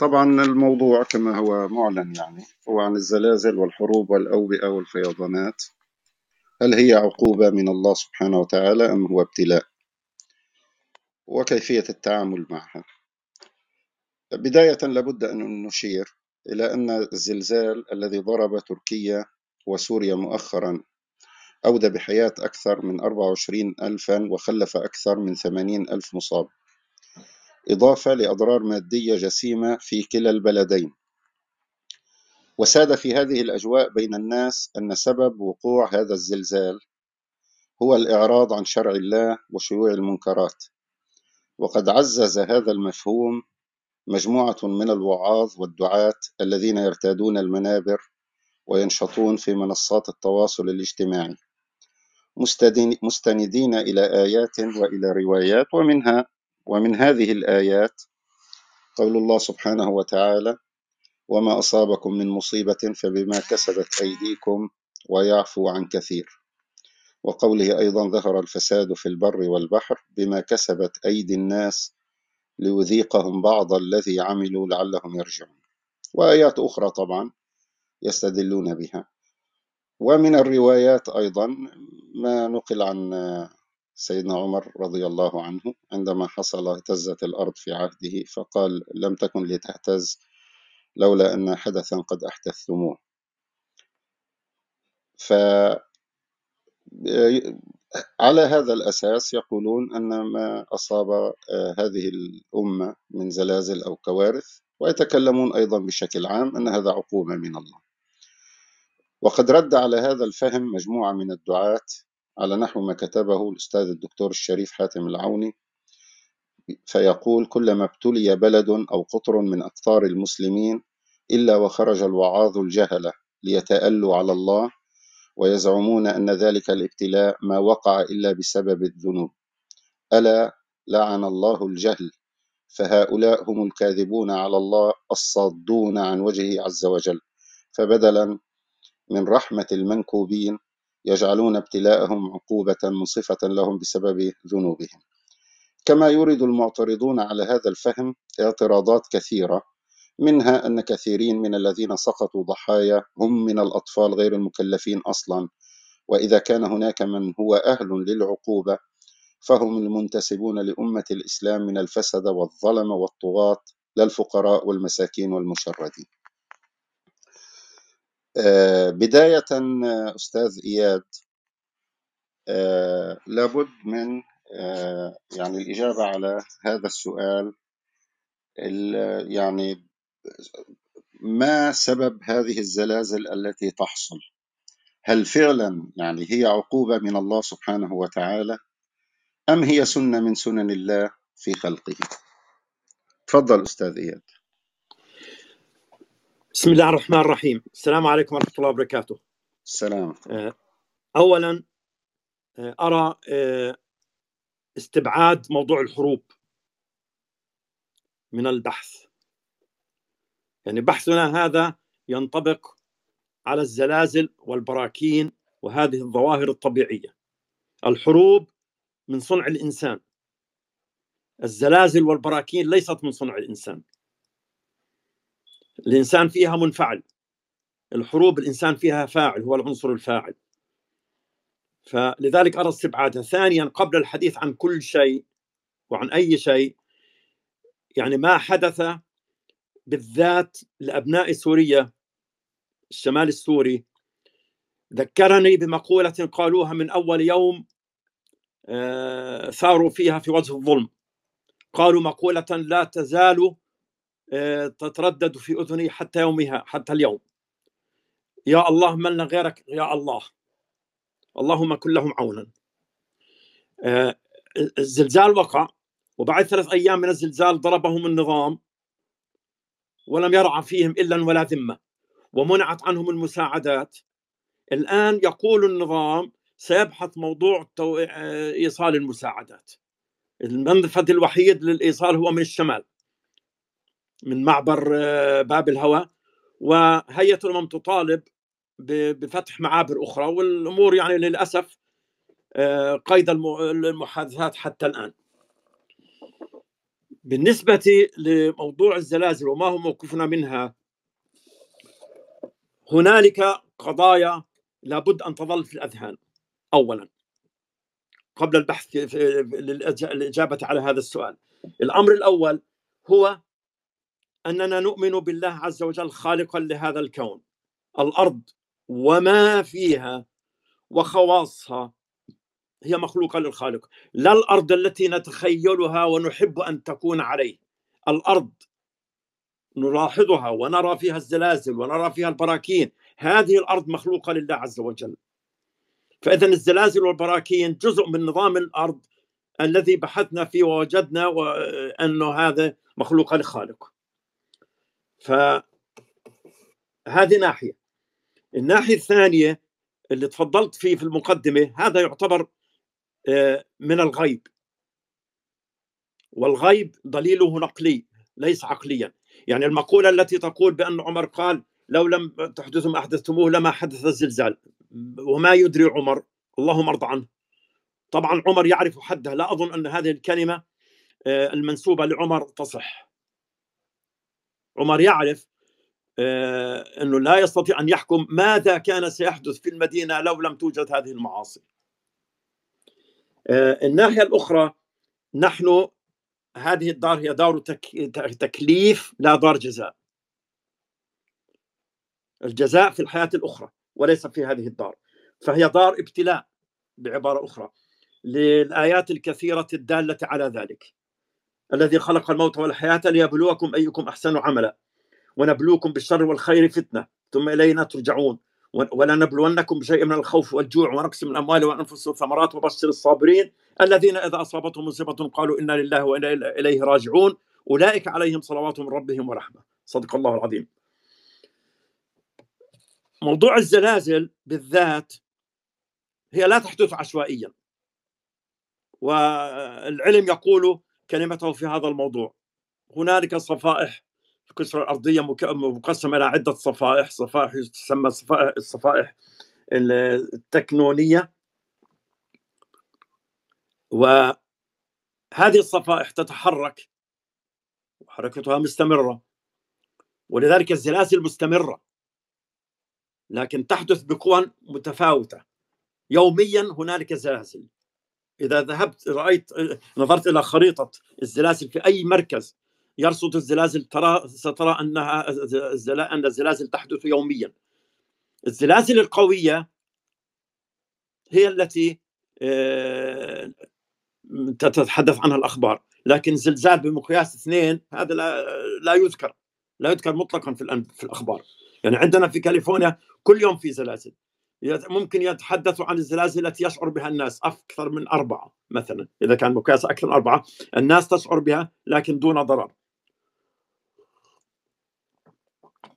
طبعا الموضوع كما هو معلن يعني هو عن الزلازل والحروب والأوبئة والفيضانات. هل هي عقوبة من الله سبحانه وتعالى أم هو ابتلاء؟ وكيفية التعامل معها؟ بداية لابد أن نشير إلى أن الزلزال الذي ضرب تركيا وسوريا مؤخرا أودى بحياة أكثر من 24 ألفا وخلف أكثر من 80 ألف مصاب. إضافة لأضرار مادية جسيمة في كلا البلدين. وساد في هذه الأجواء بين الناس أن سبب وقوع هذا الزلزال هو الإعراض عن شرع الله وشيوع المنكرات. وقد عزز هذا المفهوم مجموعة من الوعاظ والدعاة الذين يرتادون المنابر وينشطون في منصات التواصل الاجتماعي مستندين إلى آيات وإلى روايات ومنها ومن هذه الآيات قول الله سبحانه وتعالى وما أصابكم من مصيبة فبما كسبت أيديكم ويعفو عن كثير. وقوله أيضا ظهر الفساد في البر والبحر بما كسبت أيدي الناس ليذيقهم بعض الذي عملوا لعلهم يرجعون. وآيات أخرى طبعا يستدلون بها. ومن الروايات أيضا ما نقل عن سيدنا عمر رضي الله عنه عندما حصل اهتزت الأرض في عهده فقال لم تكن لتهتز لولا أن حدثا قد أحدثتموه. ف على هذا الأساس يقولون أن ما أصاب آه، هذه الأمة من زلازل أو كوارث ويتكلمون أيضا بشكل عام أن هذا عقوبة من الله. وقد رد على هذا الفهم مجموعة من الدعاة على نحو ما كتبه الأستاذ الدكتور الشريف حاتم العوني فيقول كلما ابتلي بلد أو قطر من أقطار المسلمين إلا وخرج الوعاظ الجهلة ليتألوا على الله ويزعمون أن ذلك الابتلاء ما وقع إلا بسبب الذنوب. ألا لعن الله الجهل فهؤلاء هم الكاذبون على الله الصادون عن وجهه عز وجل. فبدلا من رحمة المنكوبين يجعلون ابتلاءهم عقوبة منصفة لهم بسبب ذنوبهم. كما يورد المعترضون على هذا الفهم اعتراضات كثيرة منها أن كثيرين من الذين سقطوا ضحايا هم من الأطفال غير المكلفين أصلا وإذا كان هناك من هو أهل للعقوبة فهم المنتسبون لأمة الإسلام من الفسد والظلم والطغاة للفقراء والمساكين والمشردين. آه، بداية أستاذ إياد. آه، لابد من آه، يعني الإجابة على هذا السؤال يعني ما سبب هذه الزلازل التي تحصل؟ هل فعلا يعني هي عقوبة من الله سبحانه وتعالى أم هي سنة من سنن الله في خلقه؟ تفضل أستاذ إياد. بسم الله الرحمن الرحيم. السلام عليكم ورحمة الله وبركاته. السلام. آه، أولا آه، أرى آه، استبعاد موضوع الحروب من البحث. يعني بحثنا هذا ينطبق على الزلازل والبراكين وهذه الظواهر الطبيعية. الحروب من صنع الإنسان. الزلازل والبراكين ليست من صنع الإنسان. الإنسان فيها منفعل. الحروب الإنسان فيها فاعل هو العنصر الفاعل. فلذلك أرى استبعادها ثانيا قبل الحديث عن كل شيء وعن أي شيء يعني ما حدث بالذات لأبناء سوريا الشمال السوري. ذكرني بمقولة قالوها من أول يوم آه، ثاروا فيها في وجه الظلم. قالوا مقولة لا تزال تتردد في أذني حتى يومها حتى اليوم. يا الله من لنا غيرك؟ يا الله. اللهم كن لهم عونا. آه، الزلزال وقع وبعد ثلاث أيام من الزلزال ضربهم النظام ولم يرعى فيهم إلا ولا ذمة ومنعت عنهم المساعدات. الآن يقول النظام سيبحث موضوع إيصال المساعدات. المنفذ الوحيد للإيصال هو من الشمال. من معبر آه، باب الهواء وهيئة الأمم تطالب بفتح معابر أخرى والأمور يعني للأسف آه، قيد المحادثات حتى الآن. بالنسبة لموضوع الزلازل وما هو موقفنا منها هنالك قضايا لابد أن تظل في الأذهان. أولا قبل البحث للإجابة على هذا السؤال الأمر الأول هو أننا نؤمن بالله عز وجل خالقا لهذا الكون. الأرض وما فيها وخواصها هي مخلوقة للخالق. لا الأرض التي نتخيلها ونحب أن تكون عليه. الأرض نلاحظها ونرى فيها الزلازل ونرى فيها البراكين. هذه الأرض مخلوقة لله عز وجل. فإذا الزلازل والبراكين جزء من نظام الأرض الذي بحثنا فيه ووجدنا أنه هذا مخلوق لخالق فهذه ناحية. الناحية الثانية اللي تفضلت فيه في المقدمة هذا يعتبر آه، من الغيب. والغيب دليله نقلي ليس عقليا. يعني المقولة التي تقول بأن عمر قال لو لم تحدثوا ما أحدثتموه لما حدث الزلزال. وما يدري عمر اللهم ارضى عنه. طبعا عمر يعرف حده لا أظن أن هذه الكلمة آه، المنسوبة لعمر تصح. عمر يعرف آه، أنه لا يستطيع أن يحكم ماذا كان سيحدث في المدينة لو لم توجد هذه المعاصي. آه، الناحية الأخرى نحن هذه الدار هي دار تكليف لا دار جزاء. الجزاء في الحياة الأخرى وليس في هذه الدار. فهي دار ابتلاء بعبارة أخرى للآيات الكثيرة الدالة على ذلك. الذي خلق الموت والحياة ليبلوكم أيكم أحسن عملا. ونبلوكم بالشر والخير فتنة. ثم إلينا ترجعون. ولنبلونكم بشيء من الخوف والجوع ونقص من الأموال والأنفس والثمرات وبشر الصابرين الذين إذا أصابتهم مصيبة قالوا إنا لله وإنا إليه راجعون. أولئك عليهم صلوات من ربهم ورحمة. صدق الله العظيم. موضوع الزلازل بالذات هي لا تحدث عشوائيا. والعلم يقول كلمته في هذا الموضوع. هنالك صفائح الكسرة الأرضية مقسمة إلى عدة صفائح. صفائح تسمى الصفائح التكنونية. وهذه الصفائح تتحرك وحركتها مستمرة. ولذلك الزلازل مستمرة. لكن تحدث بقوى متفاوتة. يوميا هنالك زلازل. إذا ذهبت رأيت نظرت إلى خريطة الزلازل في أي مركز يرصد الزلازل ترى سترى أنها أن الزلازل تحدث يوميا. الزلازل القوية هي التي آه، تتحدث عنها الأخبار. لكن زلزال بمقياس اثنين هذا لا, يذكر. لا يذكر مطلقا في في الأخبار. يعني عندنا في كاليفورنيا كل يوم في زلازل. ممكن يتحدثوا عن الزلازل التي يشعر بها الناس أكثر من أربعة مثلا إذا كان مقياس أكثر من أربعة الناس تشعر بها لكن دون ضرر.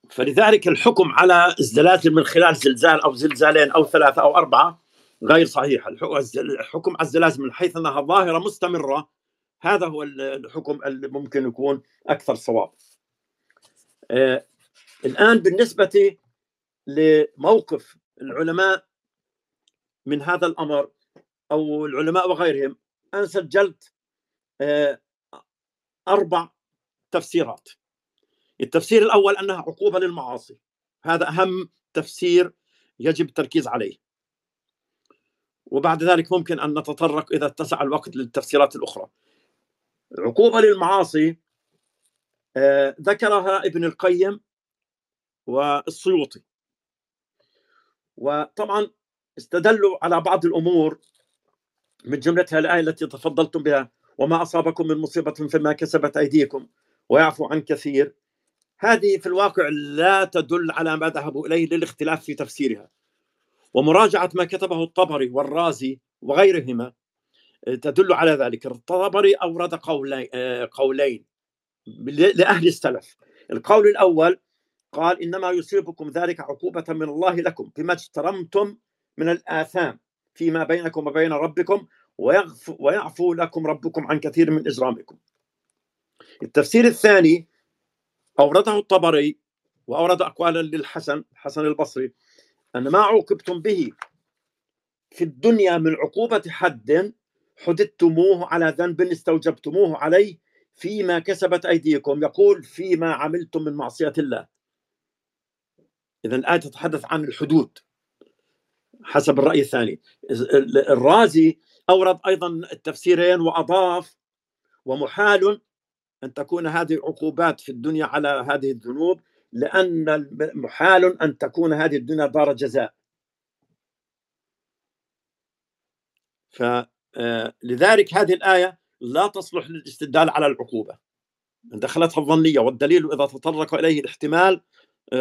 فلذلك الحكم على الزلازل من خلال زلزال أو زلزالين أو ثلاثة أو أربعة غير صحيح. الحكم على الزلازل من حيث أنها ظاهرة مستمرة هذا هو الحكم اللي ممكن يكون أكثر صواب. آه الآن بالنسبة لموقف العلماء من هذا الأمر أو العلماء وغيرهم أنا سجلت آه أربع تفسيرات. التفسير الأول أنها عقوبة للمعاصي. هذا أهم تفسير يجب التركيز عليه. وبعد ذلك ممكن أن نتطرق إذا اتسع الوقت للتفسيرات الأخرى. عقوبة للمعاصي آه، ذكرها ابن القيم والسيوطي. وطبعا استدلوا على بعض الأمور من جملتها الآية التي تفضلتم بها وما أصابكم من مصيبة فيما كسبت أيديكم ويعفو عن كثير. هذه في الواقع لا تدل على ما ذهبوا إليه للاختلاف في تفسيرها. ومراجعة ما كتبه الطبري والرازي وغيرهما تدل على ذلك. الطبري أورد قولين قولين لأهل السلف. القول الأول قال إنما يصيبكم ذلك عقوبة من الله لكم بما اجترمتم من الآثام فيما بينكم وبين ربكم ويعفو, ويعفو لكم ربكم عن كثير من إجرامكم. التفسير الثاني أورده الطبري وأورد أقوالا للحسن الحسن البصري أن ما عوقبتم به في الدنيا من عقوبة حد حددتموه على ذنب استوجبتموه عليه فيما كسبت أيديكم. يقول فيما عملتم من معصية الله. إذا الآية تتحدث عن الحدود حسب الرأي الثاني. الرازي أورد أيضا التفسيرين وأضاف ومحال أن تكون هذه العقوبات في الدنيا على هذه الذنوب لأن محال أن تكون هذه الدنيا دار جزاء. فلذلك هذه الآية لا تصلح للاستدلال على العقوبة. دخلتها الظنية والدليل إذا تطرق إليه الاحتمال آه،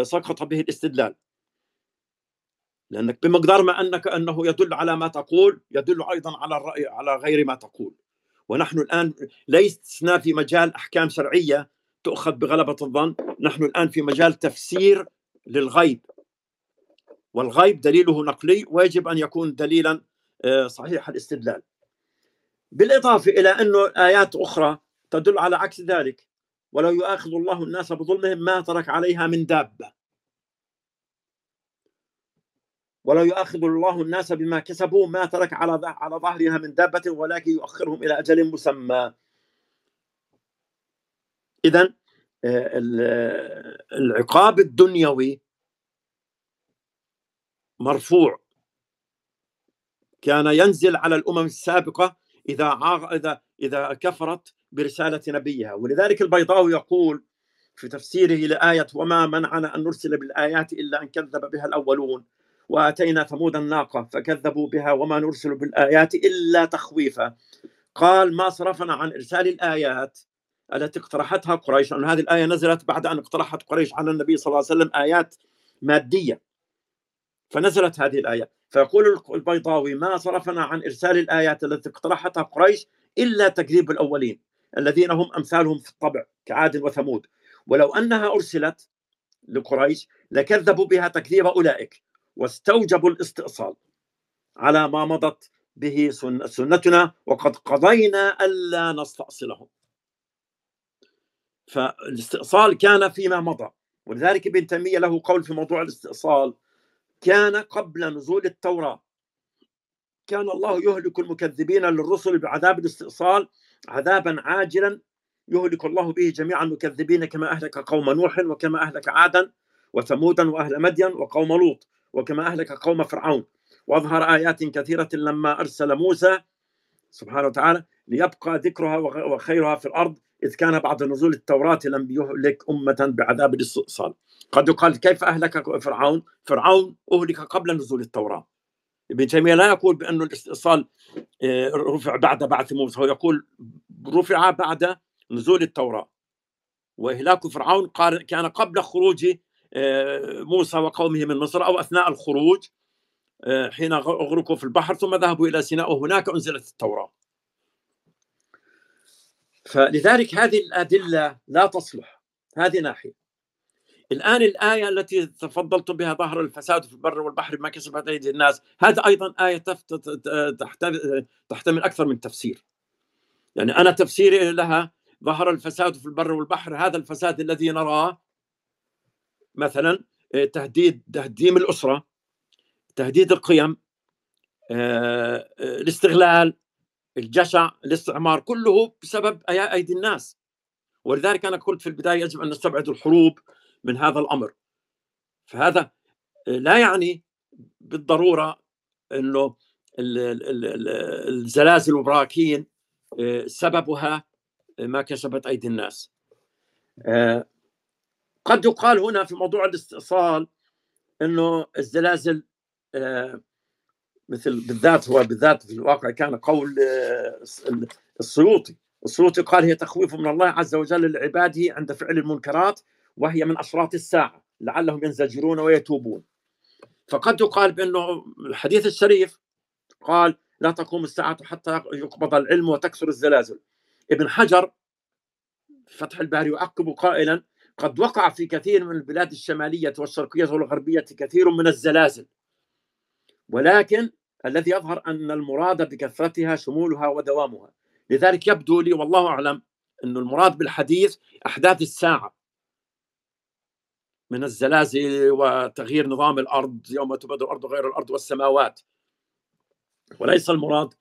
سقط به الاستدلال. لأنك بمقدار ما أنك أنه يدل على ما تقول يدل أيضا على الرأي على غير ما تقول. ونحن الآن لسنا في مجال أحكام شرعية تؤخذ بغلبة الظن نحن الآن في مجال تفسير للغيب. والغيب دليله نقلي ويجب أن يكون دليلا آه، صحيح الاستدلال. بالإضافة إلى أنه آيات أخرى تدل على عكس ذلك. ولو يؤاخذ الله الناس بظلمهم ما ترك عليها من دابة. ولو يؤاخذ الله الناس بما كسبوا ما ترك على على ظهرها من دابة ولكن يؤخرهم إلى أجل مسمى. إذا آه، العقاب الدنيوي مرفوع. كان ينزل على الأمم السابقة إذا إذا إذا كفرت برسالة نبيها. ولذلك البيضاوي يقول في تفسيره لآية وما منعنا أن نرسل بالآيات إلا أن كذب بها الأولون واتينا ثمود الناقه فكذبوا بها وما نرسل بالايات الا تخويفا. قال ما صرفنا عن إرسال الآيات التي اقترحتها قريش أن هذه الآية نزلت بعد أن اقترحت قريش على النبي صلى الله عليه وسلم آيات مادية. فنزلت هذه الآية. فيقول البيضاوي ما صرفنا عن إرسال الآيات التي اقترحتها قريش إلا تكذيب الأولين. الذين هم أمثالهم في الطبع كعاد وثمود. ولو أنها أرسلت لقريش لكذبوا بها تكذيب أولئك واستوجبوا الاستئصال على ما مضت به سنتنا وقد قضينا ألا نستأصلهم. فالاستئصال كان فيما مضى ولذلك ابن تيمية له قول في موضوع الاستئصال كان قبل نزول التوراة. كان الله يهلك المكذبين للرسل بعذاب الاستئصال عذابا عاجلا يهلك الله به جميع المكذبين كما أهلك قوم نوح وكما أهلك عادا وثمودا وأهل مدين وقوم لوط وكما أهلك قوم فرعون. وأظهر آيات كثيرة لما أرسل موسى سبحانه وتعالى ليبقى ذكرها وخيرها في الأرض إذ كان بعد نزول التوراة لم يهلك أمة بعذاب الاستئصال. قد يقال كيف أهلك فرعون؟ فرعون أهلك قبل نزول التوراة. ابن تيمية لا يقول بأن الاستئصال آه، رفع بعد بعث موسى هو يقول رفع بعد نزول التوراة. وإهلاك فرعون كان قبل خروج آه، موسى وقومه من مصر أو أثناء الخروج آه، حين أغرقوا في البحر ثم ذهبوا إلى سيناء وهناك أنزلت التوراة. فلذلك هذه الأدلة لا تصلح هذه ناحية. الآن الآية التي تفضلت بها ظهر الفساد في البر والبحر بما كسبت أيدي الناس هذا أيضا آية تحتمل أكثر من تفسير. يعني أنا تفسيري لها ظهر الفساد في البر والبحر هذا الفساد الذي نراه مثلا آه، تهديد تهديم الأسرة تهديد القيم آه، آه، الاستغلال الجشع الاستعمار كله بسبب أيدي الناس. ولذلك أنا قلت في البداية يجب أن نستبعد الحروب من هذا الأمر. فهذا لا يعني بالضرورة إنه الزلازل والبراكين سببها ما كسبت أيدي الناس. قد يقال هنا في موضوع الاستئصال إنه الزلازل آه، مثل بالذات هو بالذات في الواقع كان قول آه، السيوطي السيوطي قال هي تخويف من الله عز وجل لعباده عند فعل المنكرات وهي من أشراط الساعة لعلهم ينزجرون ويتوبون. فقد يقال بأنه الحديث الشريف قال لا تقوم الساعة حتى يقبض العلم وتكثر الزلازل. ابن حجر فتح الباري يعقب قائلا قد وقع في كثير من البلاد الشمالية والشرقية والغربية كثير من الزلازل. ولكن الذي يظهر أن المراد بكثرتها شمولها ودوامها. لذلك يبدو لي والله أعلم أن المراد بالحديث أحداث الساعة. من الزلازل وتغيير نظام الأرض يوم تبدو الأرض غير الأرض والسماوات. وليس المراد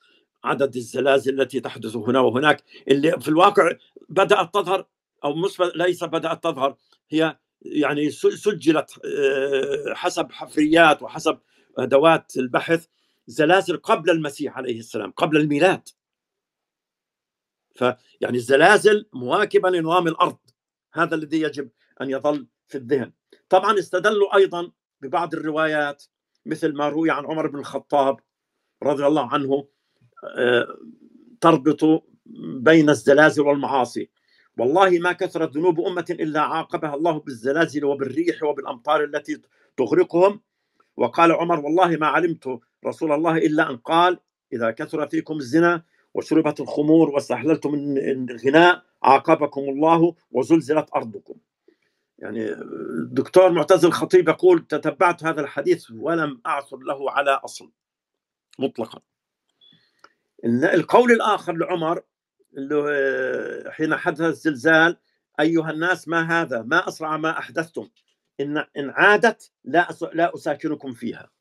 عدد الزلازل التي تحدث هنا وهناك. اللي في الواقع بدأت تظهر أو مش ليس بدأت تظهر هي يعني سجلت آه، حسب حفريات وحسب أدوات البحث زلازل قبل المسيح عليه السلام قبل الميلاد. فيعني الزلازل مواكبة لنظام الأرض. هذا الذي يجب أن يظل في الذهن. طبعا استدلوا أيضا ببعض الروايات مثل ما روي عن عمر بن الخطاب رضي الله عنه آه، تربط بين الزلازل والمعاصي. والله ما كثرت ذنوب أمة إلا عاقبها الله بالزلازل وبالريح وبالأمطار التي تغرقهم. وقال عمر والله ما علمت رسول الله إلا أن قال إذا كثر فيكم الزنا وشربت الخمور واستحللتم الغناء عاقبكم الله وزلزلت أرضكم. يعني الدكتور معتز الخطيب يقول تتبعت هذا الحديث ولم أعثر له على أصل مطلقا. القول الآخر لعمر اللي حين حدث الزلزال أيها الناس ما هذا؟ ما أسرع ما أحدثتم. إن إن عادت لا لا أساكنكم فيها.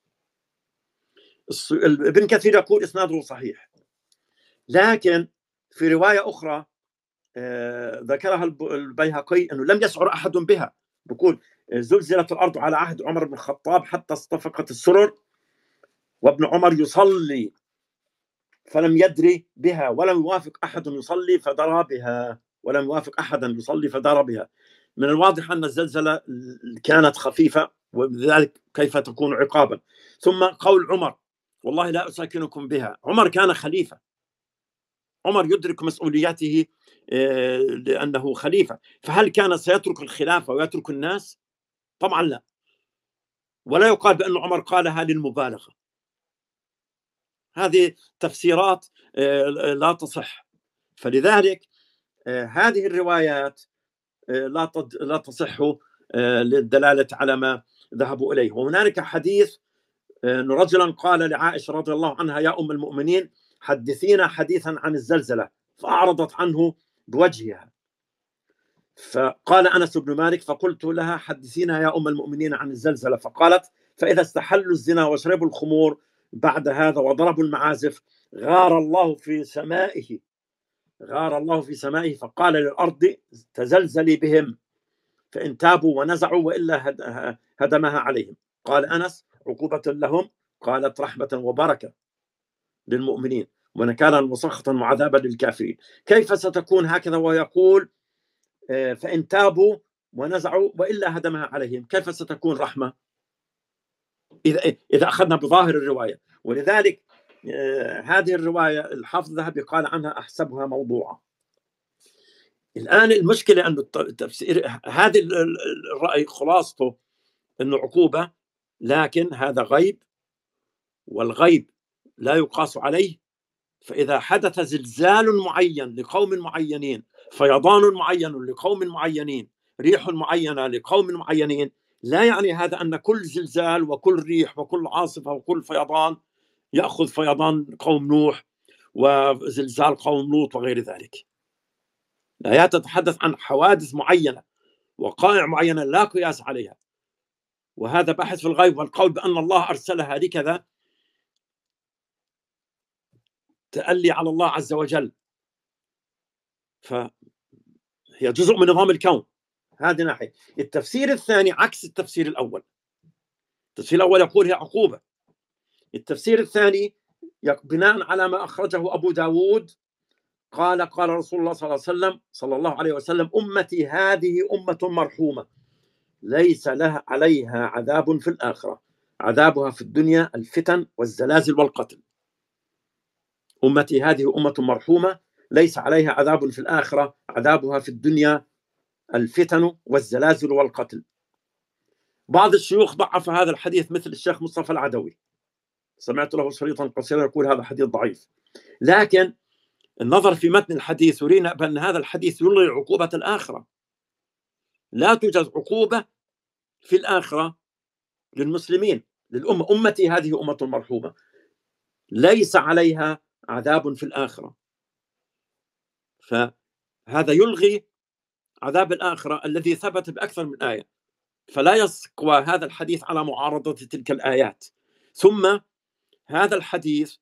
ابن كثير يقول إسناده صحيح. لكن في رواية أخرى ذكرها البيهقي أنه لم يشعر أحد بها. بقول زلزلت الأرض على عهد عمر بن الخطاب حتى اصطفقت السرر وابن عمر يصلي فلم يدري بها ولم يوافق أحد يصلي فدرى بها ولم يوافق أحدا يصلي فدرى بها. من الواضح أن الزلزلة كانت خفيفة وبذلك كيف تكون عقابا. ثم قول عمر والله لا أساكنكم بها. عمر كان خليفة. عمر يدرك مسؤولياته آه، لأنه خليفة. فهل كان سيترك الخلافة ويترك الناس؟ طبعا لا. ولا يقال بأن عمر قالها للمبالغة. هذه تفسيرات آه، لا تصح. فلذلك آه، هذه الروايات لا لا تصح للدلالة على ما ذهبوا إليه. وهنالك حديث ان رجلا قال لعائشة رضي الله عنها يا أم المؤمنين حدثينا حديثا عن الزلزلة فأعرضت عنه بوجهها. فقال أنس بن مالك فقلت لها حدثينا يا أم المؤمنين عن الزلزلة. فقالت فإذا استحلوا الزنا وشربوا الخمور بعد هذا وضربوا المعازف غار الله في سمائه. غار الله في سمائه فقال للأرض تزلزلي بهم. فإن تابوا ونزعوا وإلا هدمها عليهم. قال أنس عقوبة لهم قالت رحمة وبركة. للمؤمنين ونكالا مسخطا وعذابا للكافرين. كيف ستكون هكذا ويقول آه، فإن تابوا ونزعوا وإلا هدمها عليهم. كيف ستكون رحمة؟ إذا إذا أخذنا بظاهر الرواية. ولذلك آه، هذه الرواية الحافظ الذهبي قال عنها أحسبها موضوعة. الآن المشكلة أن التفسير هذا الرأي خلاصته أنه عقوبة لكن هذا غيب والغيب لا يقاس عليه فإذا حدث زلزال معين لقوم معينين فيضان معين لقوم معينين ريح معينة لقوم معينين لا يعني هذا أن كل زلزال وكل ريح وكل عاصفة وكل فيضان يأخذ فيضان قوم نوح وزلزال قوم لوط وغير ذلك. الآيات تتحدث عن حوادث معينة وقائع معينة لا قياس عليها. وهذا بحث في الغيب والقول بأن الله أرسلها لكذا تألي على الله عز وجل. فهي جزء من نظام الكون. هذه ناحية. التفسير الثاني عكس التفسير الأول. التفسير الأول يقول هي عقوبة. التفسير الثاني بناء على ما أخرجه أبو داود قال قال رسول الله صلى الله عليه وسلم صلى الله عليه وسلم أمتي هذه أمة مرحومة. ليس لها عليها عذاب في الآخرة. عذابها في الدنيا الفتن والزلازل والقتل. أمتي هذه أمة مرحومة ليس عليها عذاب في الآخرة عذابها في الدنيا الفتن والزلازل والقتل. بعض الشيوخ ضعف هذا الحديث مثل الشيخ مصطفى العدوي. سمعت له شريطا قصيرا يقول هذا حديث ضعيف. لكن النظر في متن الحديث يرينا بأن هذا الحديث يلغي عقوبة الآخرة. لا توجد عقوبة في الآخرة للمسلمين للأمة. أمتي هذه أمة مرحومة. ليس عليها عذاب في الآخرة. فهذا يلغي عذاب الآخرة الذي ثبت بأكثر من آية. فلا يسقوى هذا الحديث على معارضة تلك الآيات. ثم هذا الحديث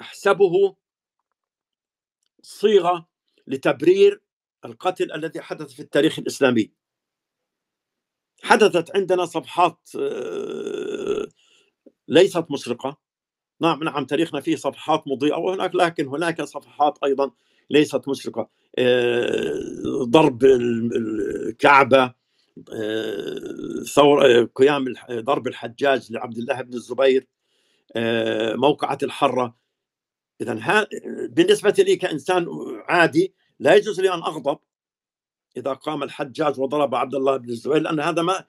أحسبه صيغة لتبرير القتل الذي حدث في التاريخ الإسلامي. حدثت عندنا صفحات آه، ليست مشرقه نعم نعم تاريخنا فيه صفحات مضيئة وهناك لكن هناك صفحات أيضا ليست مشرقة. آه، ضرب الكعبة آه، ثور قيام ضرب الحجاج لعبد الله بن الزبير موقعة الحرة. إذا بالنسبة لي كإنسان عادي لا يجوز لي أن أغضب إذا قام الحجاج وضرب عبد الله بن الزبير لأن هذا ما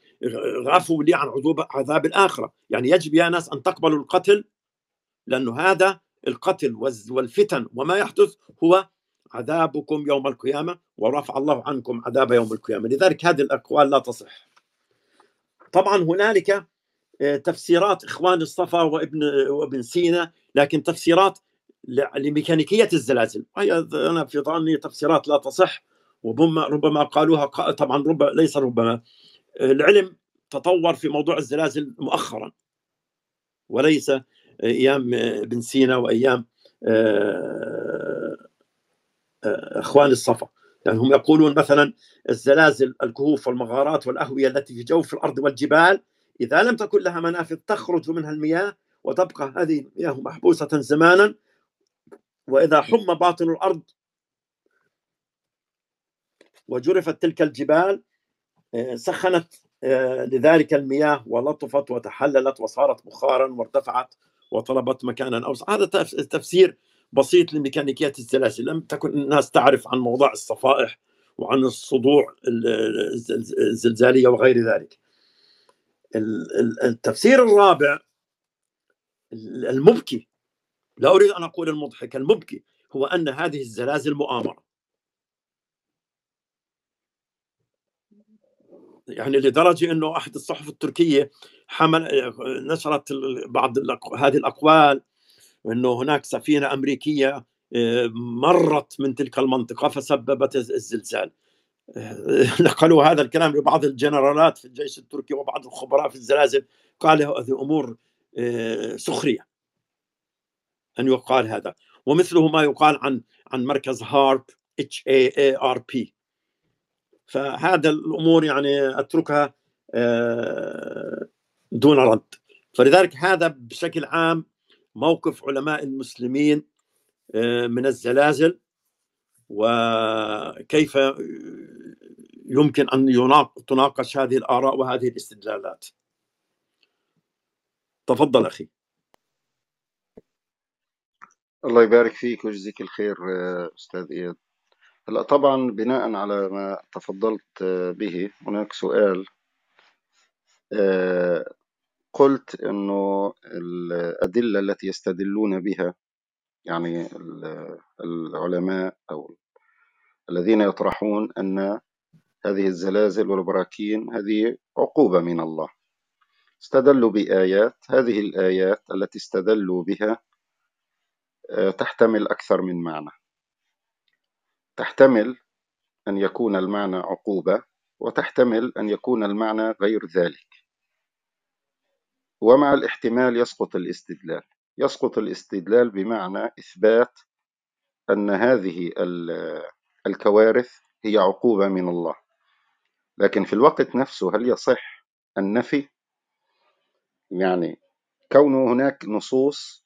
غافوا لي عن عذاب الآخرة. يعني يجب يا ناس أن تقبلوا القتل لأنه هذا القتل والفتن وما يحدث هو عذابكم يوم القيامة ورفع الله عنكم عذاب يوم القيامة. لذلك هذه الأقوال لا تصح. طبعا هنالك آه، تفسيرات إخوان الصفا وابن وابن سينا لكن تفسيرات لميكانيكية الزلازل. وهي أنا في ظني تفسيرات لا تصح وربما ربما قالوها طبعا ربما ليس ربما. العلم تطور في موضوع الزلازل مؤخرا وليس أيام ابن سينا وأيام آه، آه، أخوان الصفا. يعني هم يقولون مثلا الزلازل الكهوف والمغارات والأهوية التي في جوف الأرض والجبال إذا لم تكن لها منافذ تخرج منها المياه وتبقى هذه المياه محبوسة زمانا. وإذا حم باطن الأرض وجرفت تلك الجبال آه، سخنت آه، لذلك المياه ولطفت وتحللت وصارت بخارا وارتفعت وطلبت مكانا اوسع هذا تفسير بسيط لميكانيكيه الزلازل لم تكن الناس تعرف عن موضوع الصفائح وعن الصدوع الزلزالية وغير ذلك. التفسير الرابع المبكي لا أريد أن أقول المضحك المبكي هو أن هذه الزلازل مؤامرة. يعني لدرجة إنه أحد الصحف التركية حمل نشرت بعض هذه الأقوال إنه هناك سفينة أمريكية آه، مرت من تلك المنطقة فسببت الزلزال. آه، نقلوا هذا الكلام لبعض الجنرالات في الجيش التركي وبعض الخبراء في الزلازل. قال هذه أمور آه، سخرية. أن يقال هذا. ومثله ما يقال عن عن مركز HAARP H A A R P فهذا الأمور يعني أتركها آه، دون رد. فلذلك هذا بشكل عام موقف علماء المسلمين آه، من الزلازل وكيف يمكن أن تناقش هذه الآراء وهذه الاستدلالات. تفضل أخي. الله يبارك فيك ويجزيك الخير آه، أستاذ إياد. هلا طبعا بناء على ما تفضلت به هناك سؤال آه، قلت إنه الأدلة التي يستدلون بها يعني العلماء أو الذين يطرحون أن هذه الزلازل والبراكين هذه عقوبة من الله. استدلوا بآيات هذه الآيات التي استدلوا بها آه، تحتمل أكثر من معنى. تحتمل أن يكون المعنى عقوبة وتحتمل أن يكون المعنى غير ذلك. ومع الاحتمال يسقط الاستدلال. يسقط الاستدلال بمعنى إثبات أن هذه الكوارث هي عقوبة من الله. لكن في الوقت نفسه هل يصح النفي يعني كون هناك نصوص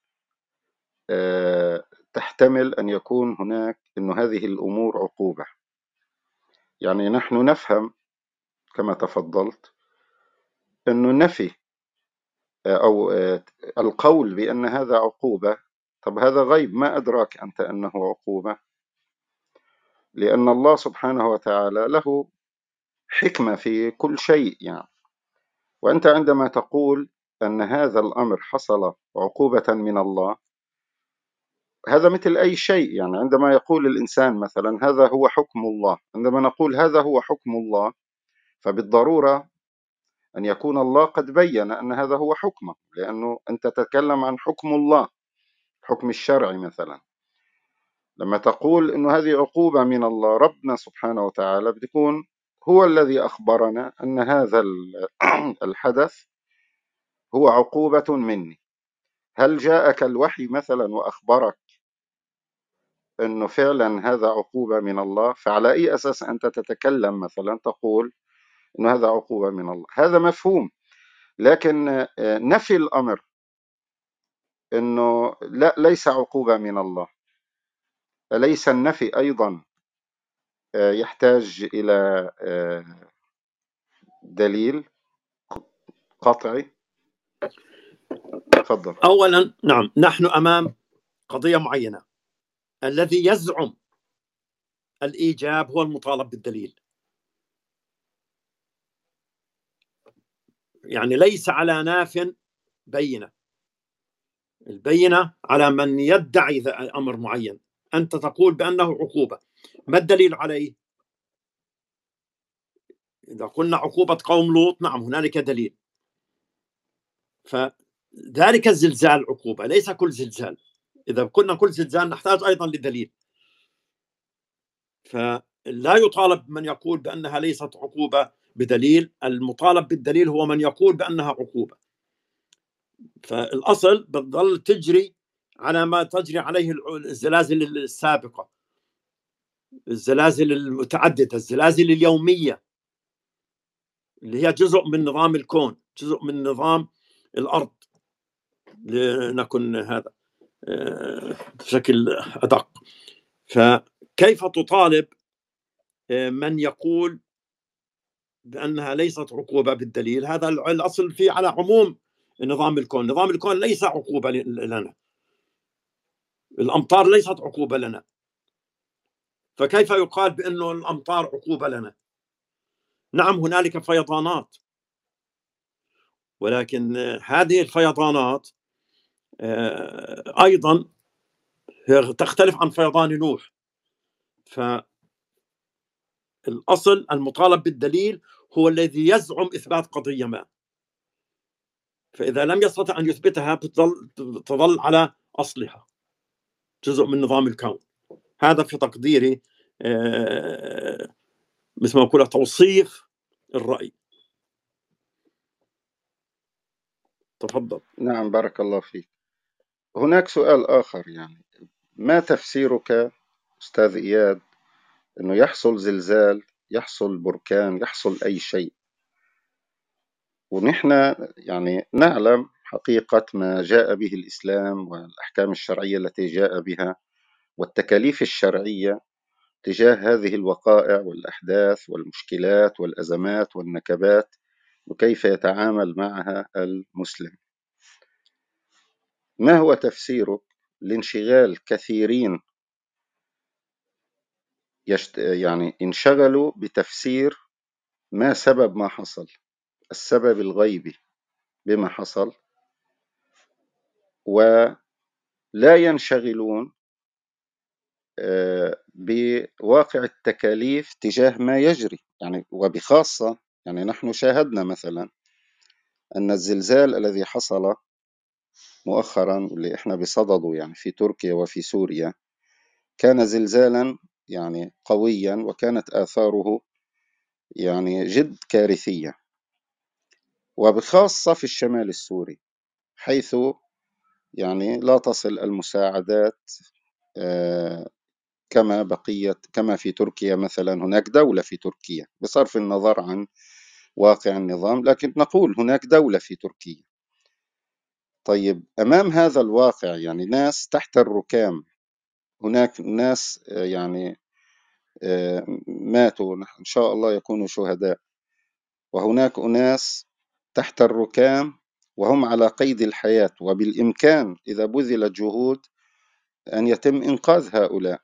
آه، تحتمل أن يكون هناك أن هذه الأمور عقوبة. يعني نحن نفهم كما تفضلت أنه النفي أو القول بأن هذا عقوبة طب هذا غيب ما أدراك أنت أنه عقوبة؟ لأن الله سبحانه وتعالى له حكمة في كل شيء يعني. وأنت عندما تقول أن هذا الأمر حصل عقوبة من الله هذا مثل أي شيء يعني عندما يقول الإنسان مثلا هذا هو حكم الله عندما نقول هذا هو حكم الله فبالضرورة أن يكون الله قد بين أن هذا هو حكمه لأنه أنت تتكلم عن حكم الله حكم الشرعي مثلا. لما تقول أنه هذه عقوبة من الله ربنا سبحانه وتعالى بتكون هو الذي أخبرنا أن هذا الحدث هو عقوبة مني. هل جاءك الوحي مثلا وأخبرك أنه فعلا هذا عقوبة من الله فعلى أي أساس أنت تتكلم مثلا تقول أنه هذا عقوبة من الله؟ هذا مفهوم لكن آه، نفي الأمر أنه لا ليس عقوبة من الله أليس النفي أيضا آه، يحتاج إلى آه، دليل قطعي؟ تفضل. أولا نعم نحن أمام قضية معينة. الذي يزعم الإيجاب هو المطالب بالدليل. يعني ليس على ناف بينة. البينة على من يدعي أمر معين. أنت تقول بأنه عقوبة. ما الدليل عليه؟ إذا قلنا عقوبة قوم لوط نعم هنالك دليل. فذلك الزلزال عقوبة ليس كل زلزال. إذا قلنا كل زلزال نحتاج أيضا لدليل فلا يطالب من يقول بأنها ليست عقوبة بدليل المطالب بالدليل هو من يقول بأنها عقوبة. فالأصل بتظل تجري على ما تجري عليه الزلازل السابقة. الزلازل المتعددة الزلازل اليومية. اللي هي جزء من نظام الكون جزء من نظام الأرض. لنكن هذا. بشكل أدق. فكيف تطالب آه، من يقول بأنها ليست عقوبة بالدليل؟ هذا الأصل فيه على عموم نظام الكون. نظام الكون ليس عقوبة لنا. الأمطار ليست عقوبة لنا. فكيف يقال بأنه الأمطار عقوبة لنا؟ نعم هنالك فيضانات. ولكن هذه الفيضانات آه، أيضا تختلف عن فيضان نوح. فالأصل المطالب بالدليل هو الذي يزعم إثبات قضية ما. فإذا لم يستطع أن يثبتها بتظل تظل على أصلها جزء من نظام الكون. هذا في تقديري آه، مثل ما أقول توصيف الرأي. تفضل. نعم بارك الله فيك. هناك سؤال آخر يعني ما تفسيرك أستاذ إياد أنه يحصل زلزال يحصل بركان يحصل أي شيء؟ ونحن يعني نعلم حقيقة ما جاء به الإسلام والأحكام الشرعية التي جاء بها والتكاليف الشرعية تجاه هذه الوقائع والأحداث والمشكلات والأزمات والنكبات وكيف يتعامل معها المسلم. ما هو تفسيرك لانشغال كثيرين يشت... يعني انشغلوا بتفسير ما سبب ما حصل السبب الغيبي بما حصل ولا ينشغلون آه، بواقع التكاليف تجاه ما يجري يعني وبخاصة يعني نحن شاهدنا مثلا أن الزلزال الذي حصل مؤخرا اللي إحنا بصدده يعني في تركيا وفي سوريا كان زلزالا يعني قويا وكانت آثاره يعني جد كارثية. وبخاصة في الشمال السوري حيث يعني لا تصل المساعدات آه، كما بقية كما في تركيا مثلا هناك دولة في تركيا بصرف النظر عن واقع النظام لكن نقول هناك دولة في تركيا. طيب أمام هذا الواقع يعني ناس تحت الركام هناك ناس آه، يعني آه، ماتوا إن شاء الله يكونوا شهداء. وهناك أناس تحت الركام وهم على قيد الحياة وبالإمكان إذا بذلت جهود أن يتم إنقاذ هؤلاء.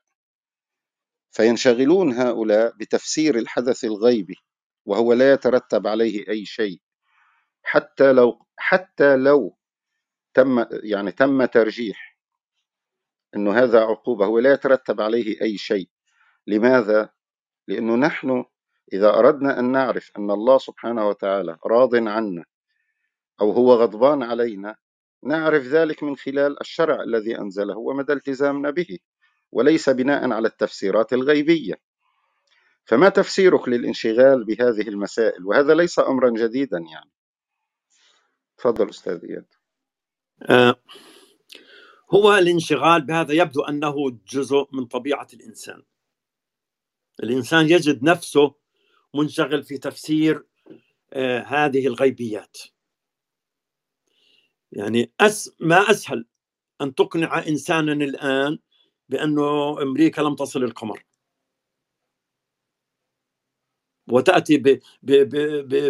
فينشغلون هؤلاء بتفسير الحدث الغيبي وهو لا يترتب عليه أي شيء. حتى لو حتى لو تم يعني تم ترجيح إنه هذا عقوبة هو لا يترتب عليه أي شيء. لماذا؟ لأنه نحن إذا أردنا أن نعرف أن الله سبحانه وتعالى راض عنا أو هو غضبان علينا نعرف ذلك من خلال الشرع الذي أنزله ومدى التزامنا به وليس بناء على التفسيرات الغيبية. فما تفسيرك للانشغال بهذه المسائل؟ وهذا ليس امرا جديدا يعني. تفضل أستاذ إياد. آه هو الانشغال بهذا يبدو أنه جزء من طبيعة الإنسان. الإنسان يجد نفسه منشغل في تفسير آه هذه الغيبيات. يعني أس ما أسهل أن تقنع إنسانا الآن بأنه أمريكا لم تصل القمر. وتأتي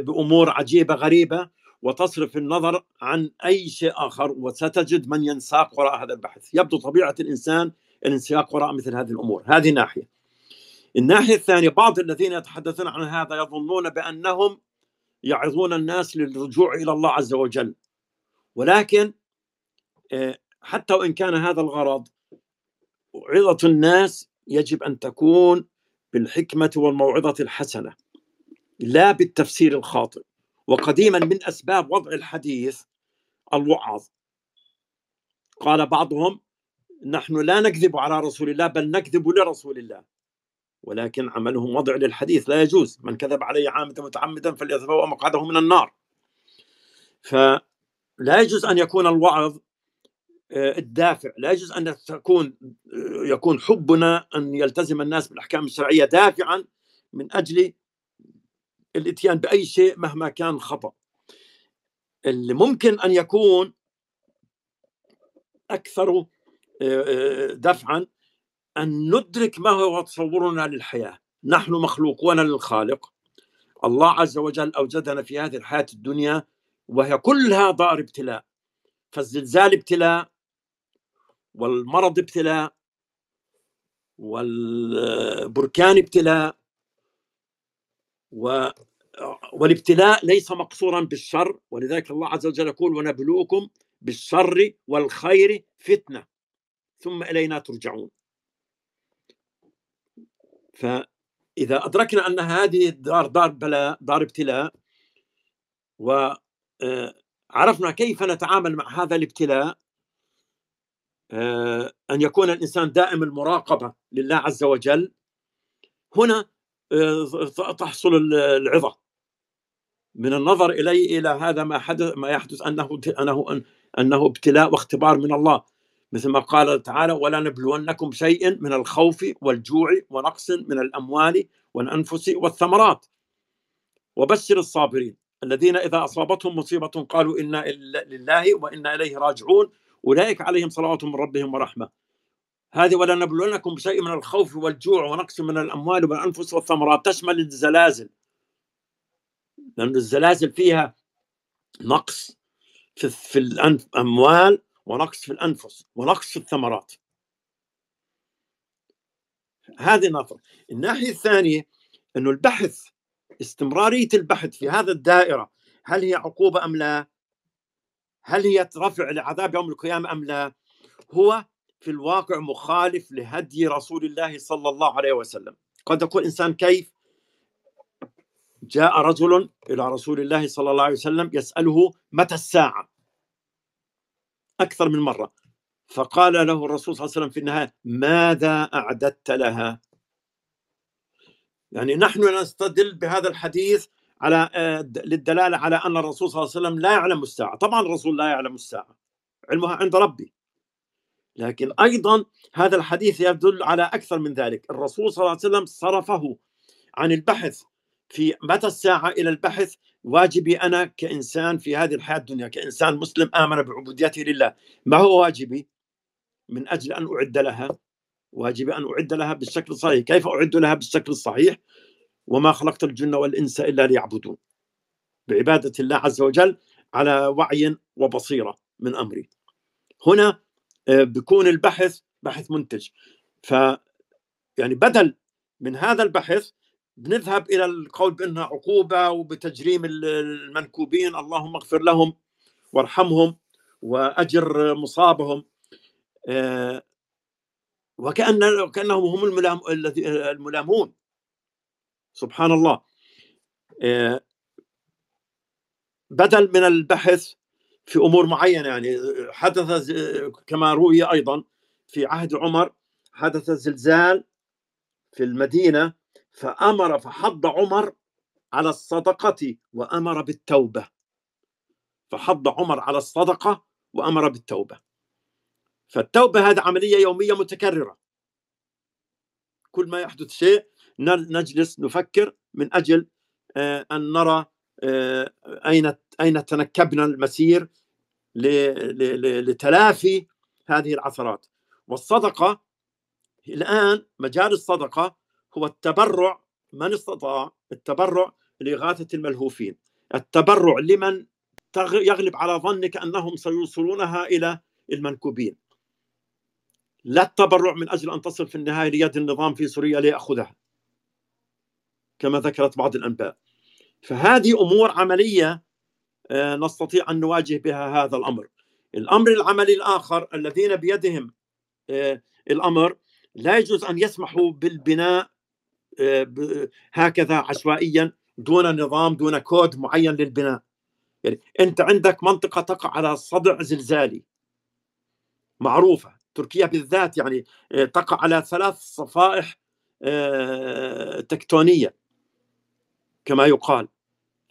بأمور عجيبة غريبة وتصرف النظر عن أي شيء آخر وستجد من ينساق وراء هذا البحث. يبدو طبيعة الإنسان الانسياق وراء مثل هذه الأمور. هذه ناحيه الناحية الثانية بعض الذين يتحدثون عن هذا يظنون بأنهم يعظون الناس للرجوع إلى الله عز وجل. ولكن آه، حتى وإن كان هذا الغرض عظة الناس يجب أن تكون بالحكمة والموعظة الحسنة لا بالتفسير الخاطئ. وقديما من أسباب وضع الحديث الوعظ. قال بعضهم نحن لا نكذب على رسول الله بل نكذب لرسول الله. ولكن عملهم وضع للحديث لا يجوز. من كذب علي عامدا متعمدا فليتبوأ مقعده من النار. فلا يجوز أن يكون الوعظ آه، الدافع. لا يجوز أن تكون آه، يكون حبنا أن يلتزم الناس بالأحكام الشرعية دافعا من أجل الإتيان بأي شيء مهما كان خطأ. اللي ممكن أن يكون أكثر آه، دفعا أن ندرك ما هو تصورنا للحياة. نحن مخلوقون للخالق. الله عز وجل أوجدنا في هذه الحياة الدنيا وهي كلها دار ابتلاء. فالزلزال ابتلاء والمرض ابتلاء والبركان ابتلاء و والابتلاء ليس مقصورا بالشر ولذلك الله عز وجل يقول ونبلوكم بالشر والخير فتنة ثم إلينا ترجعون. فإذا أدركنا أن هذه الدار دار بلاء دار ابتلاء وعرفنا كيف نتعامل مع هذا الابتلاء آه، أن يكون الإنسان دائم المراقبة لله عز وجل. هنا آه، تحصل العظة. من النظر إلي إلى هذا ما حدث ما يحدث أنه أنه أنه ابتلاء واختبار من الله. مثل ما قال تعالى ولا نبلونكم شيء من الخوف والجوع ونقص من الأموال والأنفس والثمرات. وبشر الصابرين الذين إذا أصابتهم مصيبة قالوا إنا لله وإنا إليه راجعون. أولئك عليهم صلوات من ربهم ورحمة. هذه ولا نبلونكم بشيء من الخوف والجوع ونقص من الأموال والأنفس والثمرات تشمل الزلازل. لأن الزلازل فيها نقص في, في الأموال ونقص في الأنفس ونقص في الثمرات. هذه نظرة. الناحية الثانية أنه البحث استمرارية البحث في هذا الدائرة هل هي عقوبة أم لا؟ هل هي رفع لعذاب يوم القيامة أم لا؟ هو في الواقع مخالف لهدي رسول الله صلى الله عليه وسلم. قد يقول إنسان كيف؟ جاء رجل إلى رسول الله صلى الله عليه وسلم يسأله متى الساعة؟ أكثر من مرة. فقال له الرسول صلى الله عليه وسلم في النهاية ماذا أعددت لها؟ يعني نحن نستدل بهذا الحديث على آه، للدلالة على أن الرسول صلى الله عليه وسلم لا يعلم الساعة، طبعا الرسول لا يعلم الساعة. علمها عند ربي. لكن أيضا هذا الحديث يدل على أكثر من ذلك، الرسول صلى الله عليه وسلم صرفه عن البحث في متى الساعة إلى البحث. واجبي أنا كإنسان في هذه الحياة الدنيا كإنسان مسلم آمن بعبوديته لله، ما هو واجبي؟ من أجل أن أعد لها واجبي أن أعد لها بالشكل الصحيح، كيف أعد لها بالشكل الصحيح؟ وما خلقت الجن والإنس إلا ليعبدون. بعبادة الله عز وجل على وعي وبصيرة من أمري. هنا بيكون البحث بحث منتج. ف يعني بدل من هذا البحث بنذهب إلى القول بأنها عقوبة وبتجريم المنكوبين. اللهم اغفر لهم وارحمهم وأجر مصابهم. آه، وكأن كانهم هم الملامون. سبحان الله. آه، بدل من البحث في أمور معينة يعني حدث كما روي أيضا في عهد عمر حدث زلزال في المدينة فأمر فحض عمر على الصدقة وأمر بالتوبة. فحض عمر على الصدقة وأمر بالتوبة. فالتوبة هذه عملية يومية متكررة. كل ما يحدث شيء نجلس نفكر من أجل آه، أن نرى أين أين تنكبنا المسير لتلافي هذه العثرات. والصدقة الآن مجال الصدقة هو التبرع من استطاع؟ التبرع لإغاثة الملهوفين. التبرع لمن يغلب على ظنك أنهم سيوصلونها إلى المنكوبين. لا التبرع من أجل أن تصل في النهاية ليد النظام في سوريا ليأخذها كما ذكرت بعض الأنباء. فهذه أمور عملية آه، نستطيع أن نواجه بها هذا الأمر. الأمر العملي الآخر الذين بيدهم آه، الأمر لا يجوز أن يسمحوا بالبناء آه، هكذا عشوائيا دون نظام دون كود معين للبناء. يعني أنت عندك منطقة تقع على صدع زلزالي. معروفة. تركيا بالذات يعني تقع على ثلاث صفائح تكتونية كما يقال.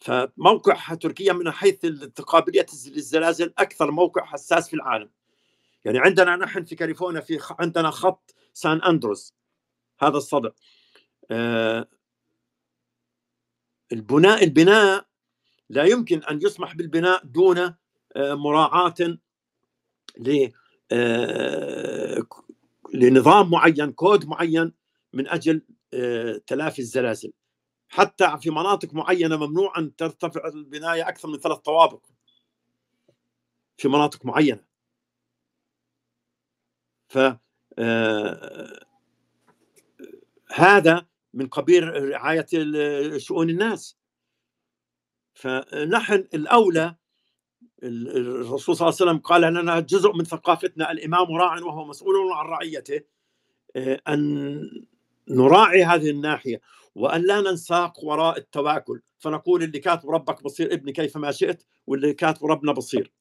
فموقع تركيا من حيث قابليه الزلازل أكثر موقع حساس في العالم. يعني عندنا نحن في كاليفورنيا في عندنا خط سان اندروز هذا الصدع آه البناء البناء لا يمكن أن يسمح بالبناء دون آه مراعاة ل آه لنظام معين كود معين من أجل آه تلافي الزلازل. حتى في مناطق معينة ممنوع ان ترتفع البناية أكثر من ثلاث طوابق. في مناطق معينة. ف آه، هذا من قبيل رعاية شؤون الناس. فنحن الأولى الرسول صلى الله عليه وسلم قال لنا جزء من ثقافتنا الإمام راع وهو مسؤول عن رعيته آه، أن نراعي هذه الناحية. وأن لا ننساق وراء التواكل. فنقول اللي كاتب ربك بصير ابني كيفما شئت واللي كاتب ربنا بصير.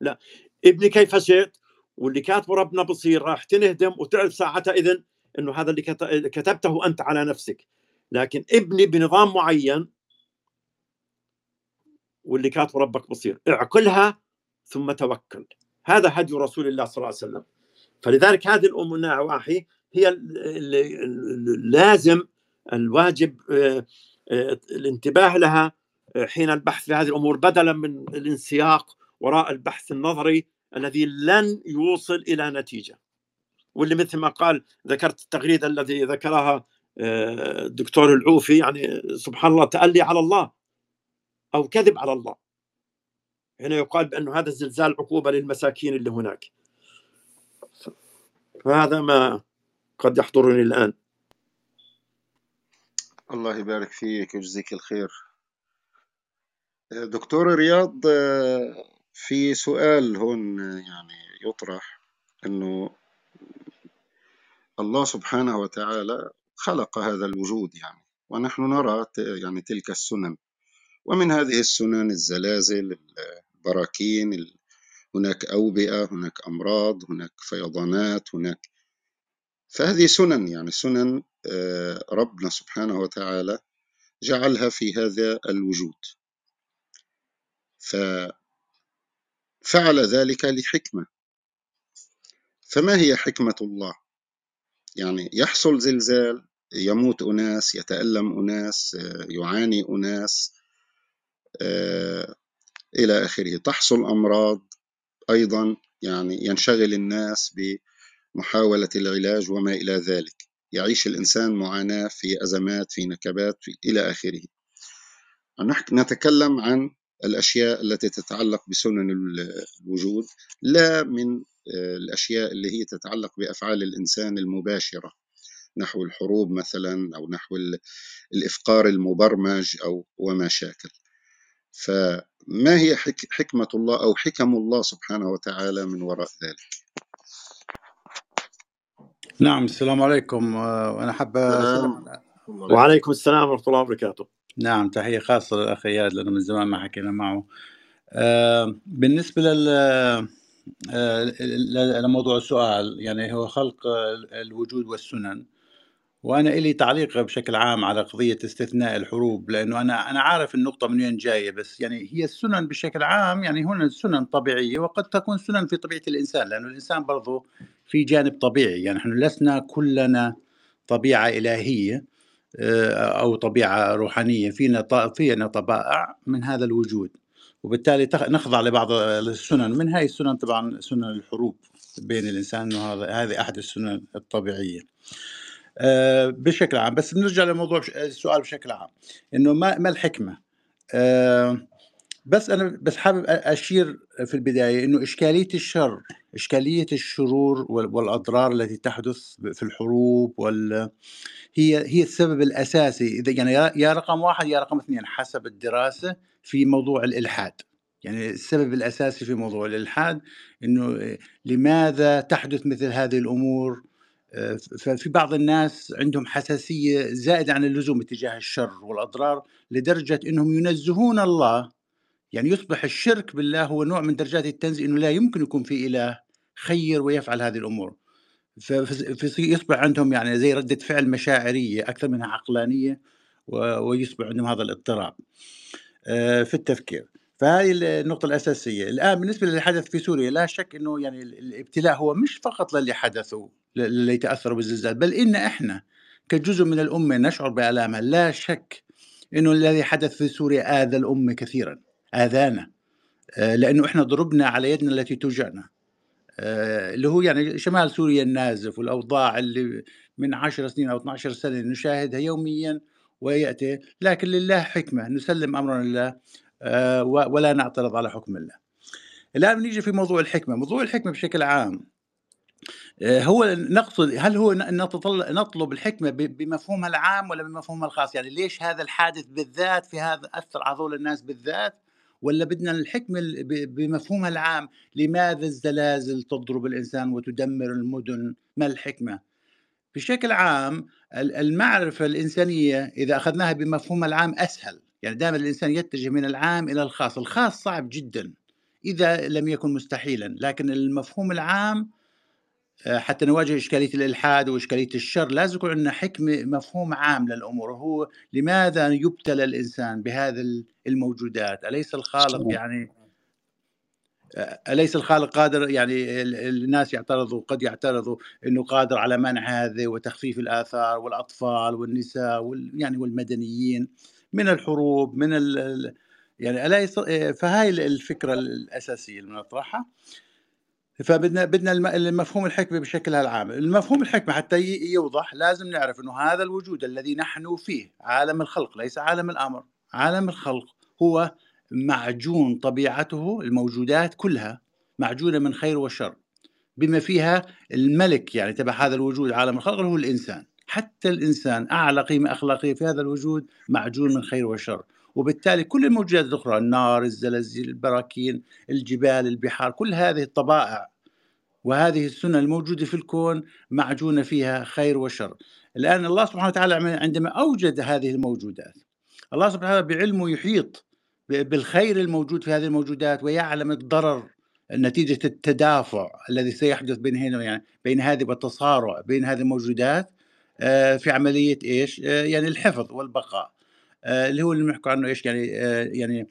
لا ابني كيف شئت واللي كاتب ربنا بصير. راح تنهدم وتعرف ساعتها إذن أنه هذا اللي كتبته أنت على نفسك. لكن ابني بنظام معين واللي كاتب ربك بصير. اعقلها ثم توكل. هذا هدي رسول الله صلى الله عليه وسلم. فلذلك هذه النواحي هي لازم الواجب آه، آه، الانتباه لها آه، حين البحث في هذه الأمور بدلا من الانسياق وراء البحث النظري الذي لن يوصل إلى نتيجة. واللي مثل ما قال ذكرت التغريدة الذي ذكرها الدكتور العوفي يعني سبحان الله تألي على الله أو كذب على الله. هنا يقال بأنه هذا الزلزال عقوبة للمساكين اللي هناك. فهذا ما قد يحضرني الآن. الله يبارك فيك ويجزيك الخير. دكتور رياض في سؤال هون يعني يطرح إنه الله سبحانه وتعالى خلق هذا الوجود يعني ونحن نرى يعني تلك السنن. ومن هذه السنن الزلازل البراكين هناك أوبئة هناك أمراض هناك فيضانات هناك فهذه سنن يعني سنن آه، ربنا سبحانه وتعالى جعلها في هذا الوجود. ففعل ذلك لحكمة. فما هي حكمة الله؟ يعني يحصل زلزال يموت أناس يتألم أناس آه، يعاني أناس آه، إلى آخره. تحصل أمراض أيضا يعني ينشغل الناس بمحاولة العلاج وما إلى ذلك. يعيش الإنسان معاناة في أزمات في نكبات في إلى آخره. نتكلم عن الأشياء التي تتعلق بسنن الوجود لا من آه، الأشياء اللي هي تتعلق بأفعال الإنسان المباشرة نحو الحروب مثلا أو نحو الإفقار المبرمج أو وما شاكل. فما هي حكمة الله أو حكم الله سبحانه وتعالى من وراء ذلك؟ نعم السلام عليكم. آه، وأنا حابة وعليكم السلام ورحمة الله وبركاته. نعم تحية خاصة للأخ إياد لأنه من زمان ما حكينا معه. آه، بالنسبة لل آه، لموضوع السؤال يعني هو خلق الوجود والسنن. وأنا إلي تعليق بشكل عام على قضية استثناء الحروب لأنه أنا أنا عارف النقطة من وين جاية بس يعني هي السنن بشكل عام يعني هنا سنن طبيعية وقد تكون سنن في طبيعة الإنسان لأنه الإنسان برضه في جانب طبيعي يعني نحن لسنا كلنا طبيعة إلهية آه، أو طبيعة روحانية فينا فينا طبائع من هذا الوجود وبالتالي نخضع لبعض السنن من هاي السنن طبعا سنن الحروب بين الإنسان وهذا هذه أحد السنن الطبيعية. بشكل عام. بس بنرجع لموضوع السؤال بشكل عام. إنه ما ما الحكمة؟ آه، بس أنا بس حابب أشير في البداية إنه إشكالية الشر إشكالية الشرور والأضرار التي تحدث في الحروب وال هي هي السبب الأساسي. إذا يعني يا رقم واحد يا رقم اثنين حسب الدراسة في موضوع الإلحاد. يعني السبب الأساسي في موضوع الإلحاد إنه لماذا تحدث مثل هذه الأمور؟ ففي بعض الناس عندهم حساسية زائدة عن اللزوم اتجاه الشر والأضرار لدرجة إنهم ينزهون الله. يعني يصبح الشرك بالله هو نوع من درجات التنزيه إنه لا يمكن يكون في إله خير ويفعل هذه الأمور. فيصبح عندهم يعني زي ردة فعل مشاعرية أكثر منها عقلانية ويصبح عندهم هذا الاضطراب. آه، في التفكير. فهذه النقطة الأساسية. الآن بالنسبة للي حدث في سوريا لا شك أنه يعني الابتلاء هو مش فقط للي حدثوا للي تأثروا بالزلزال بل إن إحنا كجزء من الأمة نشعر بآلامها لا شك أنه الذي حدث في سوريا آذى الأمة كثيرا آذانا. آه، لأنه إحنا ضربنا على يدنا التي توجعنا آه، اللي هو يعني شمال سوريا النازف والأوضاع اللي من 10 سنين أو 12 سنة نشاهدها يوميا ويأتي. لكن لله حكمة نسلم أمرنا لله. ولا نعترض على حكم الله. الآن نيجي في موضوع الحكمة. موضوع الحكمة بشكل عام آه، هو نقصد هل هو نطلب الحكمة بمفهومها العام ولا بمفهومها الخاص؟ يعني ليش هذا الحادث بالذات في هذا أثر على هذول الناس بالذات؟ ولا بدنا الحكمة بمفهومها العام؟ لماذا الزلازل تضرب الإنسان وتدمر المدن؟ ما الحكمة؟ بشكل عام المعرفة الإنسانية إذا أخذناها بمفهومها العام أسهل. يعني دائما الإنسان يتجه من العام إلى الخاص الخاص صعب جدا إذا لم يكن مستحيلا لكن المفهوم العام آه، حتى نواجه إشكالية الإلحاد وإشكالية الشر لازم يكون عندنا حكمة مفهوم عام للأمور. هو لماذا يبتلى الإنسان بهذه الموجودات؟ أليس الخالق يعني آه، أليس الخالق قادر يعني الناس يعترضوا قد يعترضوا أنه قادر على منع هذه وتخفيف الآثار والأطفال والنساء وال يعني والمدنيين؟ من الحروب من ال يعني ألا فهاي الفكرة الأساسية اللي بنطرحها. فبدنا بدنا المفهوم الحكمة بشكلها العام المفهوم الحكمة حتى يوضح لازم نعرف أنه هذا الوجود الذي نحن فيه عالم الخلق ليس عالم الأمر. عالم الخلق هو معجون طبيعته الموجودات كلها معجونة من خير وشر بما فيها الملك يعني تبع هذا الوجود عالم الخلق هو الإنسان. حتى الإنسان أعلى قيمة أخلاقية في هذا الوجود معجون من خير وشر. وبالتالي كل الموجودات الأخرى النار الزلازل البراكين الجبال البحار كل هذه الطبائع وهذه السنة الموجودة في الكون معجونة فيها خير وشر. الآن الله سبحانه وتعالى عندما أوجد هذه الموجودات الله سبحانه وتعالى بعلمه يحيط بالخير الموجود في هذه الموجودات ويعلم الضرر نتيجة التدافع الذي سيحدث بين هنا يعني بين هذه والتصارع بين هذه الموجودات في عملية إيش؟ آه، يعني الحفظ والبقاء آه، اللي هو اللي بنحكي عنه إيش يعني يعني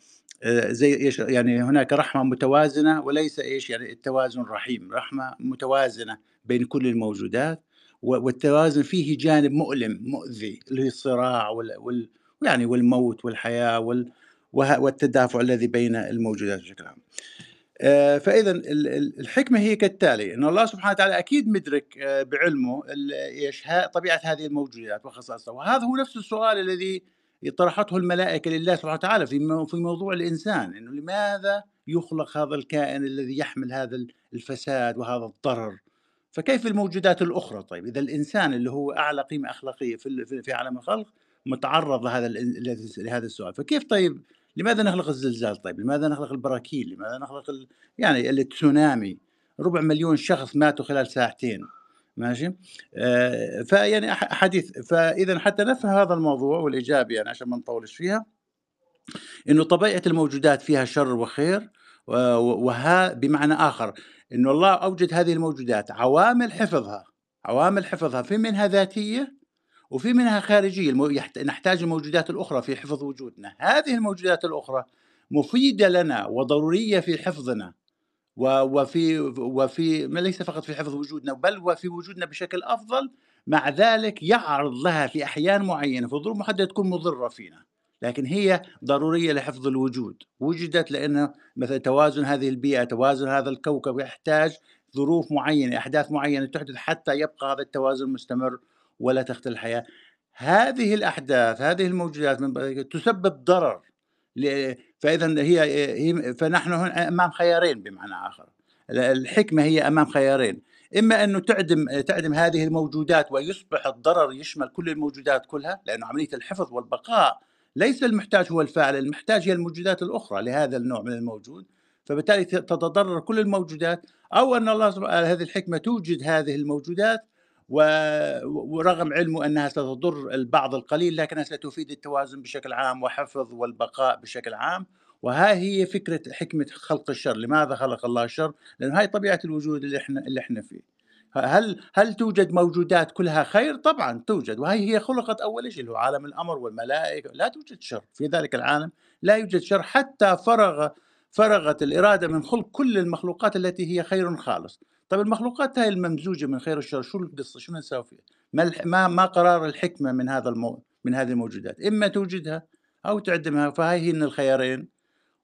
زي إيش يعني هناك رحمة متوازنة وليس إيش يعني التوازن رحيم رحمة متوازنة بين كل الموجودات والتوازن فيه جانب مؤلم مؤذي اللي هي الصراع وال, وال يعني والموت والحياة وال والتدافع الذي بين الموجودات بشكل عام. آه، فإذا الحكمة هي كالتالي ان الله سبحانه وتعالى أكيد مدرك آه، بعلمه إيش طبيعة هذه الموجودات وخصائصها وهذا هو نفس السؤال الذي طرحته الملائكة لله سبحانه وتعالى في في موضوع الإنسان إنه لماذا يخلق هذا الكائن الذي يحمل هذا الفساد وهذا الضرر؟ فكيف الموجودات الأخرى؟ طيب إذا الإنسان اللي هو أعلى قيمة أخلاقية في في عالم الخلق متعرض لهذا لهذا السؤال فكيف طيب لماذا نخلق الزلزال طيب؟ لماذا نخلق البراكين؟ لماذا نخلق ال... يعني التسونامي؟ ربع مليون شخص ماتوا خلال ساعتين ماشي؟ آه فيعني حديث فاذا حتى نفهم هذا الموضوع والاجابه يعني عشان ما نطولش فيها إنه طبيعة الموجودات فيها شر وخير وها بمعنى آخر إنه الله أوجد هذه الموجودات عوامل حفظها عوامل حفظها في منها ذاتية وفي منها خارجية نحتاج الموجودات الأخرى في حفظ وجودنا. هذه الموجودات الأخرى مفيدة لنا وضرورية في حفظنا وفي وفي ليس فقط في حفظ وجودنا بل وفي وجودنا بشكل أفضل مع ذلك يعرض لها في أحيان معينة في ظروف محددة تكون مضرة فينا. لكن هي ضرورية لحفظ الوجود. وجدت لأنه مثلا توازن هذه البيئة توازن هذا الكوكب يحتاج ظروف معينة أحداث معينة تحدث حتى يبقى هذا التوازن مستمر ولا تختل الحياة. هذه الأحداث هذه الموجودات من تسبب ضرر فإذا هي, فنحن هنا أمام خيارين بمعنى آخر. الحكمة هي أمام خيارين. إما انه تعدم تعدم هذه الموجودات ويصبح الضرر يشمل كل الموجودات كلها لأنه عملية الحفظ والبقاء ليس المحتاج هو الفاعل المحتاج هي الموجودات الأخرى لهذا النوع من الموجود. فبالتالي تتضرر كل الموجودات. أو أن الله سبحانه هذه الحكمة توجد هذه الموجودات ورغم علمه أنها ستضر البعض القليل لكنها ستفيد التوازن بشكل عام وحفظ والبقاء بشكل عام. وها هي فكرة حكمة خلق الشر. لماذا خلق الله الشر؟ لأن هاي طبيعة الوجود اللي إحنا اللي إحنا فيه. هل هل توجد موجودات كلها خير؟ طبعا توجد. وهي هي خلقت أول شيء هو عالم الأمر والملائكة. لا توجد شر في ذلك العالم. لا يوجد شر حتى فرغ فرغت الإرادة من خلق كل المخلوقات التي هي خير خالص. طيب المخلوقات هاي الممزوجة من خير والشر شو القصة؟ شو نسوي فيها؟ ما ما ما قرار الحكمة من هذا المو من هذه الموجودات. إما توجدها أو تعدمها فهاي هن الخيارين.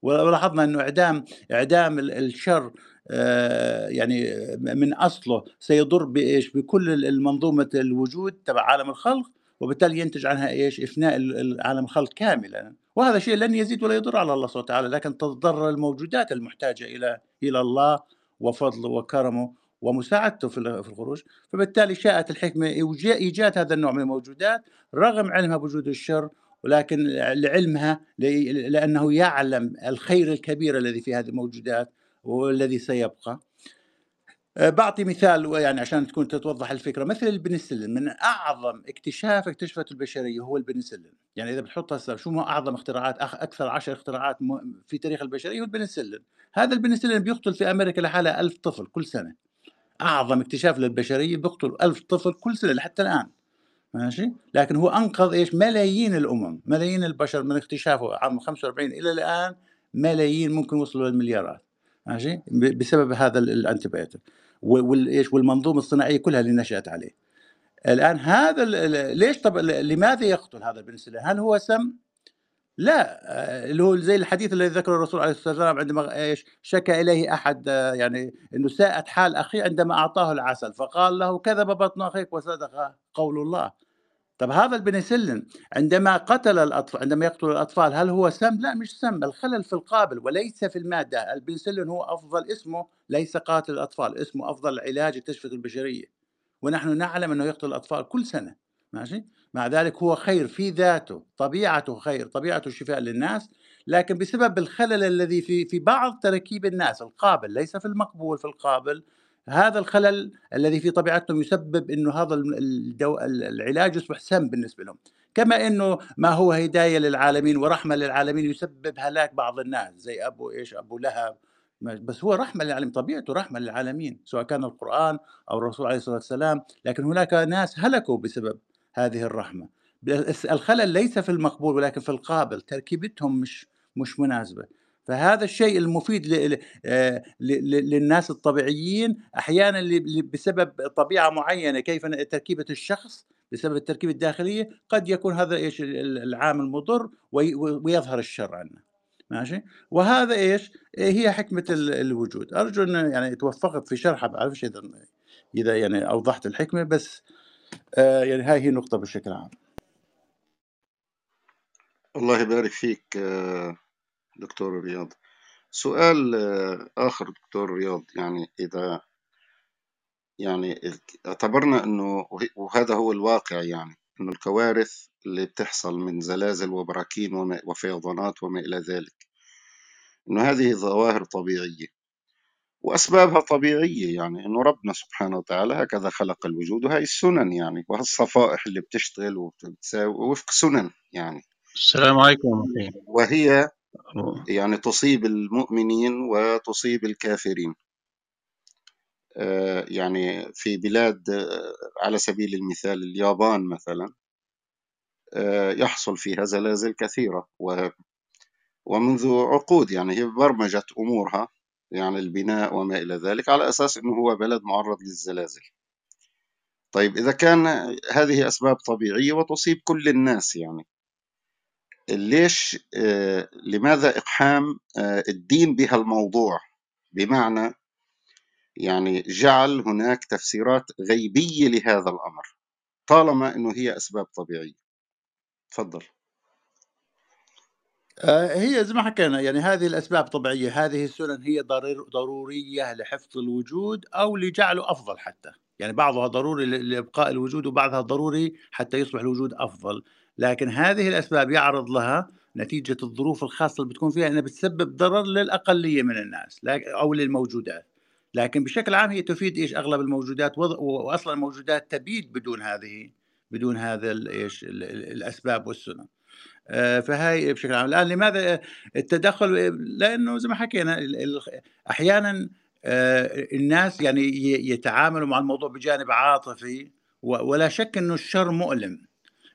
ولاحظنا إنه إعدام إعدام الشر آه، يعني من أصله سيضر بإيش؟ بكل المنظومة الوجود تبع عالم الخلق وبالتالي ينتج عنها إيش؟ إفناء عالم الخلق كاملا. وهذا شيء لن يزيد ولا يضر على الله سبحانه وتعالى لكن تضر الموجودات المحتاجة إلى إلى الله وفضله وكرمه ومساعدته في الخروج فبالتالي شاءت الحكمة إيجاد هذا النوع من الموجودات رغم علمها بوجود الشر ولكن لعلمها لأنه يعلم الخير الكبير الذي في هذه الموجودات والذي سيبقى. بعطي مثال يعني عشان تكون تتوضح الفكرة. مثل البنسلين من أعظم اكتشاف اكتشفته البشرية هو البنسلين. يعني إذا بتحط هسه شو أعظم اختراعات أكثر عشر اختراعات في تاريخ البشرية هو البنسلين. هذا البنسلين بيقتل في أمريكا لحالها ألف طفل كل سنة. أعظم اكتشاف للبشرية بيقتل ألف طفل كل سنة لحتى الآن. ماشي؟ لكن هو أنقذ إيش؟ ملايين الأمم ملايين البشر من اكتشافه عام 45 إلى الآن ملايين ممكن وصلوا للمليارات. ماشي؟ بسبب هذا الأنتيبيوتيك. وايش والمنظومة الصناعية كلها اللي نشأت عليه. الآن هذا ليش طب لماذا يقتل هذا البنسلين هل هو سم؟ لا اللي هو زي الحديث الذي ذكره الرسول عليه الصلاة والسلام عندما إيش شكى إليه أحد يعني إنه ساءت حال أخيه عندما أعطاه العسل فقال له كذب بطن أخيك وصدق قول الله. طب هذا البنسلين عندما قتل الاطفال عندما يقتل الأطفال هل هو سم؟ لا مش سم الخلل في القابل وليس في المادة، البنسلين هو أفضل اسمه ليس قاتل الأطفال، اسمه أفضل علاج اكتشفته البشرية. ونحن نعلم أنه يقتل الأطفال كل سنة، ماشي؟ مع ذلك هو خير في ذاته، طبيعته خير، طبيعته شفاء للناس، لكن بسبب الخلل الذي في في بعض تركيب الناس القابل ليس في المقبول في القابل هذا الخلل الذي في طبيعتهم يسبب إنه هذا الدو... العلاج يصبح سم بالنسبة لهم. كما إنه ما هو هداية للعالمين ورحمة للعالمين يسبب هلاك بعض الناس زي أبو إيش أبو لهب. بس هو رحمة للعالمين طبيعته رحمة للعالمين سواء كان القرآن أو الرسول عليه الصلاة والسلام. لكن هناك ناس هلكوا بسبب هذه الرحمة. الخلل ليس في المقبول ولكن في القابل. تركيبتهم مش مش مناسبة. فهذا الشيء المفيد آه، للناس الطبيعيين. أحيانا بسبب طبيعة معينة كيف تركيبة الشخص بسبب التركيبة الداخلية قد يكون هذا إيش؟ العامل مضر ويظهر الشر عنه. ماشي؟ وهذا إيش؟ هي حكمة الوجود. أرجو ان يعني توفقت في شرحها بعرفش إذا إذا يعني أوضحت الحكمة بس آه، يعني هاي هي النقطة بشكل عام. الله يبارك فيك آه، دكتور رياض. سؤال آه، آخر دكتور رياض يعني إذا يعني اعتبرنا أنه وهذا هو الواقع يعني أنه الكوارث اللي بتحصل من زلازل وبراكين وفيضانات وما إلى ذلك أنه هذه ظواهر طبيعية. وأسبابها طبيعية يعني أنه ربنا سبحانه وتعالى هكذا خلق الوجود وهي السنن يعني وهالصفائح اللي بتشتغل وبتساوي وفق سنن يعني. السلام عليكم وهي يعني تصيب المؤمنين وتصيب الكافرين. آه، يعني في بلاد آه، على سبيل المثال اليابان مثلا آه، يحصل فيها زلازل كثيرة ومنذ عقود يعني هي برمجت أمورها يعني البناء وما إلى ذلك على أساس أنه هو بلد معرض للزلازل. طيب إذا كان هذه أسباب طبيعية وتصيب كل الناس يعني. ليش آه، لماذا إقحام آه، الدين بها الموضوع بمعنى يعني جعل هناك تفسيرات غيبية لهذا الأمر طالما أنه هي أسباب طبيعية. تفضل. آه، هي زي ما حكينا يعني هذه الأسباب طبيعية هذه السنن هي ضرورية لحفظ الوجود أو لجعله أفضل حتى. يعني بعضها ضروري لإبقاء الوجود وبعضها ضروري حتى يصبح الوجود أفضل. لكن هذه الأسباب يعرض لها نتيجة الظروف الخاصة اللي بتكون فيها أنها بتسبب ضرر للأقلية من الناس أو للموجودات. لكن بشكل عام هي تفيد إيش؟ أغلب الموجودات واصلا الموجودات تبيد بدون هذه بدون هذا إيش؟ الأسباب والسنن آه، فهاي بشكل عام. الآن لماذا التدخل؟ لأنه زي ما حكينا أحيانا آه، الناس يعني يتعاملوا مع الموضوع بجانب عاطفي ولا شك إنه الشر مؤلم.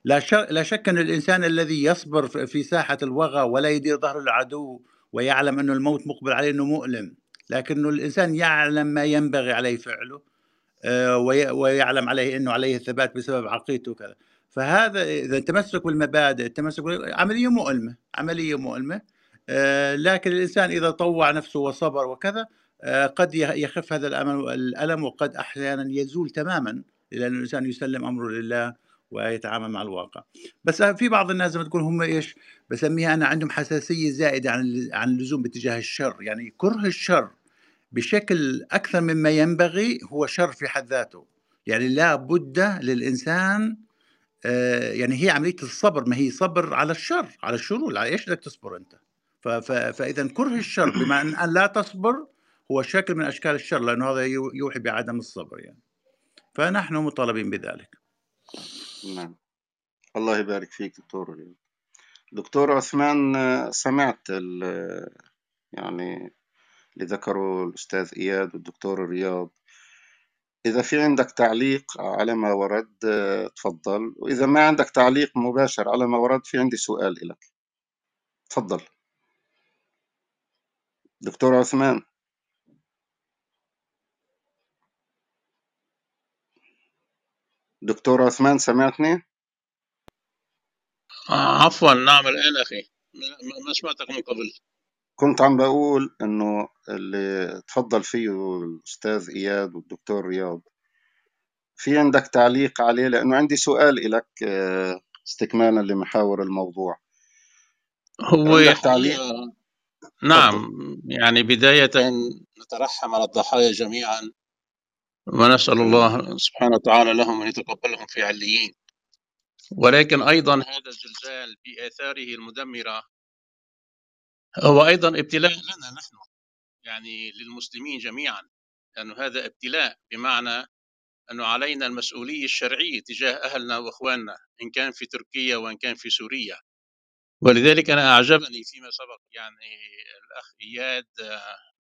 لا لا شك أن الإنسان الذي يصبر في ساحة الوغى ولا يدير ظهر العدو ويعلم انه الموت مقبل عليه إنه مؤلم لكنه الإنسان يعلم ما ينبغي عليه فعله آه، ويعلم عليه إنه عليه الثبات بسبب عقيدته وكذا. فهذا إذا التمسك بالمبادئ التمسك عملية مؤلمة عملية مؤلمة آه، لكن الإنسان إذا طوع نفسه وصبر وكذا آه، قد يخف هذا الألم وقد أحيانا يزول تماما لأن الإنسان يسلم أمره لله ويتعامل مع الواقع. بس في بعض الناس ما تقول هم إيش؟ بسميها أنا عندهم حساسية زائده عن عن اللزوم باتجاه الشر. يعني كره الشر بشكل أكثر مما ينبغي هو شر في حد ذاته. يعني لا بد للإنسان آه، يعني هي عملية الصبر ما هي صبر على الشر على الشرور على إيش بدك تصبر أنت؟ فإذا كره الشر بما أن لا تصبر هو شكل من أشكال الشر لأنه هذا يوحي بعدم الصبر يعني. فنحن مطالبين بذلك. نعم. الله يبارك فيك دكتور. دكتور عثمان سمعت يعني اللي ذكره الأستاذ إياد والدكتور رياض. إذا في عندك تعليق على ما ورد تفضل. وإذا ما عندك تعليق مباشر على ما ورد في عندي سؤال لك تفضل. دكتور عثمان. دكتور عثمان سمعتني؟ آه عفوا. نعم الآن أخي. ما سمعتك من قبل. كنت عم بقول إنه اللي تفضل فيه الأستاذ إياد والدكتور رياض. في عندك تعليق عليه؟ لأنه عندي سؤال لك آه، استكمالا لمحاور الموضوع. هو تعليق؟ نعم. يعني بداية نترحم على الضحايا جميعا. ونسأل الله سبحانه وتعالى لهم أن يتقبلهم في عليين. ولكن أيضا هذا الزلزال بآثاره المدمرة هو أيضا ابتلاء لنا نحن يعني للمسلمين جميعا لأنه هذا ابتلاء بمعنى أنه علينا المسؤولية الشرعية تجاه أهلنا وأخواننا إن كان في تركيا وإن كان في سوريا. ولذلك أنا أعجبني فيما سبق يعني الأخ إياد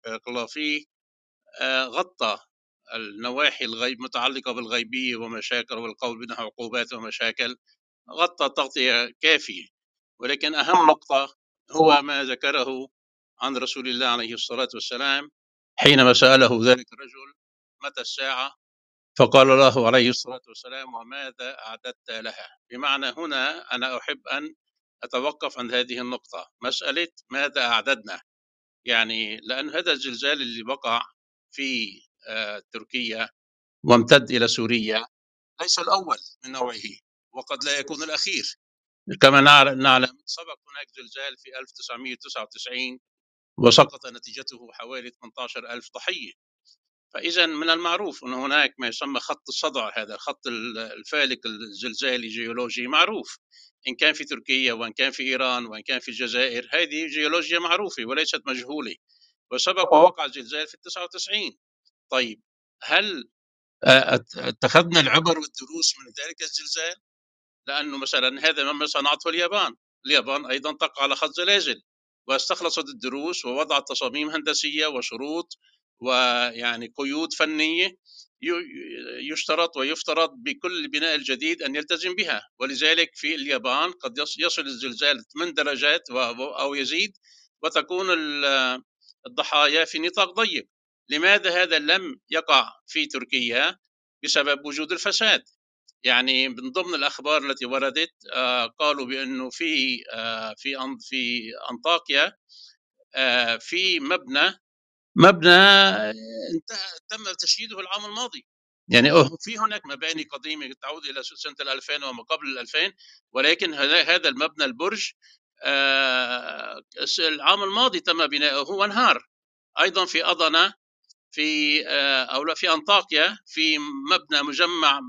بارك الله فيه غطى النواحي الغيب متعلقة بالغيبية ومشاكل والقول بأنها عقوبات ومشاكل غطى تغطية كافية. ولكن أهم نقطة هو ما ذكره عن رسول الله عليه الصلاة والسلام حينما سأله ذلك الرجل متى الساعة؟ فقال له عليه الصلاة والسلام وماذا أعددت لها؟ بمعنى هنا أنا أحب أن أتوقف عند هذه النقطة. مسألة ماذا أعددنا؟ يعني لأن هذا الزلزال اللي وقع في تركيا وامتد إلى سوريا. ليس الأول من نوعه وقد لا يكون الأخير. كما نعلم سبق هناك زلزال في 1999 وسقط نتيجته حوالي 18 ألف ضحية. فإذا من المعروف أن هناك ما يسمى خط الصدع هذا الخط الفالك الزلزالي جيولوجي معروف. إن كان في تركيا وإن كان في إيران وإن كان في الجزائر هذه جيولوجيا معروفة وليست مجهولة. وسبق ووقع زلزال في 99 طيب هل اتخذنا العبر والدروس من ذلك الزلزال؟ لأنه مثلا هذا مما صنعته اليابان، اليابان أيضا تقع على خط زلازل واستخلصت الدروس ووضعت تصاميم هندسية وشروط ويعني قيود فنية يشترط ويفترض بكل بناء الجديد أن يلتزم بها ولذلك في اليابان قد يصل الزلزال 8 درجات أو يزيد وتكون الضحايا في نطاق ضيق لماذا هذا لم يقع في تركيا بسبب وجود الفساد؟ يعني من ضمن الأخبار التي وردت آه، قالوا بانه في آه، في في أنطاكيا آه، في مبنى مبنى انتهى تم تشييده العام الماضي. يعني في هناك مباني قديمة تعود إلى سنة 2000 وما قبل 2000 ولكن هذا المبنى البرج العام الماضي تم بناؤه وانهار. أيضا في أضنة في أو في أنطاكيا في مبنى مجمع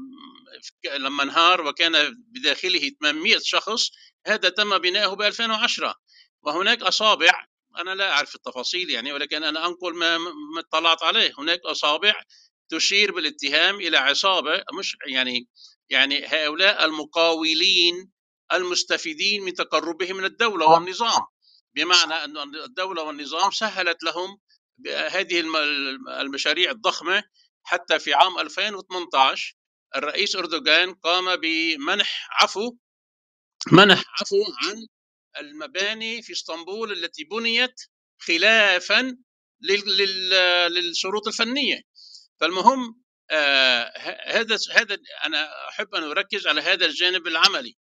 لما انهار وكان بداخله 800 شخص هذا تم بناؤه ب 2010 وهناك أصابع أنا لا أعرف التفاصيل يعني ولكن أنا أنقل ما ما اطلعت عليه. هناك أصابع تشير بالاتهام إلى عصابة مش يعني يعني هؤلاء المقاولين المستفيدين من تقربهم من الدولة والنظام. بمعنى أن الدولة والنظام سهلت لهم هذه المشاريع الضخمة. حتى في عام 2018 الرئيس أردوغان قام بمنح عفو منح عفو عن المباني في إسطنبول التي بنيت خلافا للشروط الفنية. فالمهم آه هذا هذا أنا أحب أن أركز على هذا الجانب العملي.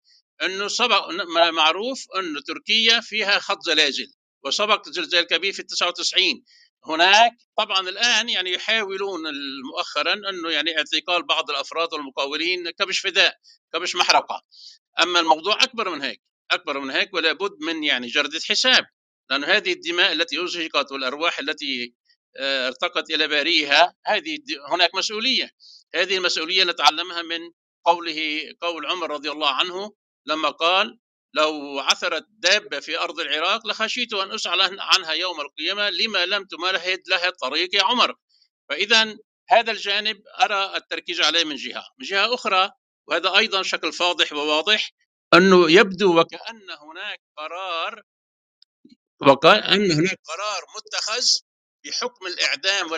أنه سبق معروف انه تركيا فيها خط زلازل وسبق زلزال كبير في 99 هناك طبعا الآن يعني يحاولون مؤخرا أنه يعني اعتقال بعض الأفراد والمقاولين كبش فداء كبش محرقة. أما الموضوع أكبر من هيك أكبر من هيك ولا بد من يعني جردة حساب لأن هذه الدماء التي أزهقت والأرواح التي آه، ارتقت إلى باريها هذه هناك مسؤولية. هذه المسؤولية نتعلمها من قوله قول عمر رضي الله عنه لما قال لو عثرت دابة في أرض العراق لخشيت أن أسأل عنها يوم القيامة لما لم تمهد لها الطريق يا عمر. فإذا هذا الجانب أرى التركيز عليه من جهة. من جهة أخرى وهذا أيضا شكل فاضح وواضح أنه يبدو وكأن هناك قرار وقال أن هناك قرار متخذ بحكم الإعدام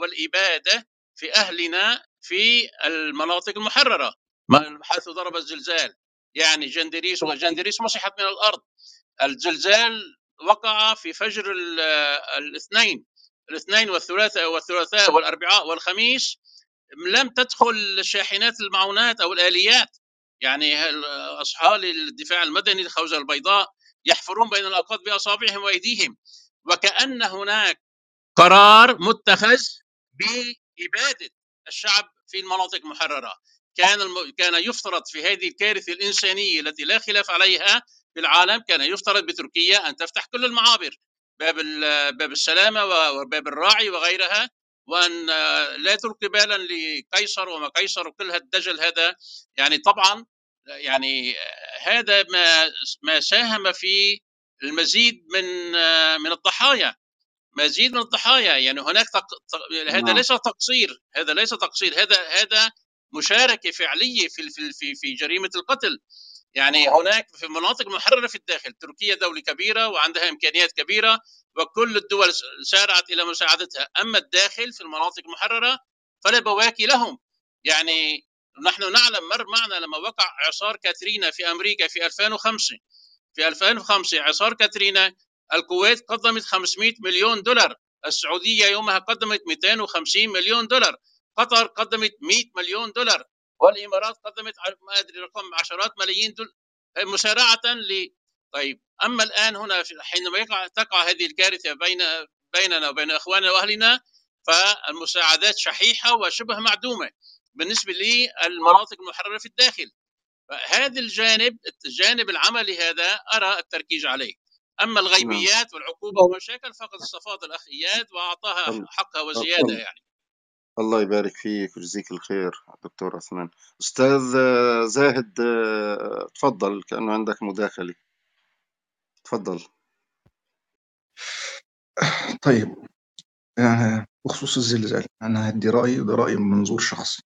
والإبادة في أهلنا في المناطق المحررة حيث ضرب الزلزال. يعني جندريس وجندريس مسحت من الأرض. الزلزال وقع في فجر الاثنين. الاثنين والثلاثاء والثلاثاء والأربعاء والخميس لم تدخل شاحنات المعونات أو الآليات. يعني أصحاب الدفاع المدني الخوذة البيضاء يحفرون بين الأوقات بأصابعهم وأيديهم. وكأن هناك قرار متخذ بإبادة الشعب في المناطق المحررة كان الم... كان يفترض في هذه الكارثة الإنسانية التي لا خلاف عليها في العالم كان يفترض بتركيا أن تفتح كل المعابر باب باب السلامة وباب الراعي وغيرها وأن لا تلقي بالا لقيصر وما قيصر وكل هالدجل هذا يعني طبعا يعني هذا ما ما ساهم في المزيد من من الضحايا مزيد من الضحايا يعني هناك تق... هذا نعم. ليس تقصير هذا ليس تقصير هذا هذا مشاركة فعلية في في في جريمة القتل. يعني هناك في مناطق محررة في الداخل تركيا دولة كبيرة وعندها إمكانيات كبيرة وكل الدول سارعت إلى مساعدتها. أما الداخل في المناطق المحرره فلا بواكي لهم. يعني نحن نعلم مر معنا لما وقع اعصار كاترينا في أمريكا في 2005 في 2005 اعصار كاترينا الكويت قدمت 500 مليون دولار السعودية يومها قدمت 250 مليون دولار. قطر قدمت 100 مليون دولار والإمارات قدمت ما أدري رقم عشرات ملايين دولار مسارعه ل طيب أما الآن هنا حينما يقع تقع هذه الكارثة بين بيننا وبين إخواننا وأهلنا فالمساعدات شحيحة وشبه معدومة بالنسبة للمناطق المحررة في الداخل. فهذا الجانب الجانب العملي هذا أرى التركيز عليه. أما الغيبيات والعقوبة والمشاكل فقد استفاض الأخ إياد وأعطاها حقها وزيادة يعني. الله يبارك فيك ويجزيك الخير دكتور عثمان. أستاذ زاهد تفضل كأنه عندك مداخلة. تفضل. طيب يعني بخصوص الزلزال أنا هدي رايي ده رايي من منظور شخصي.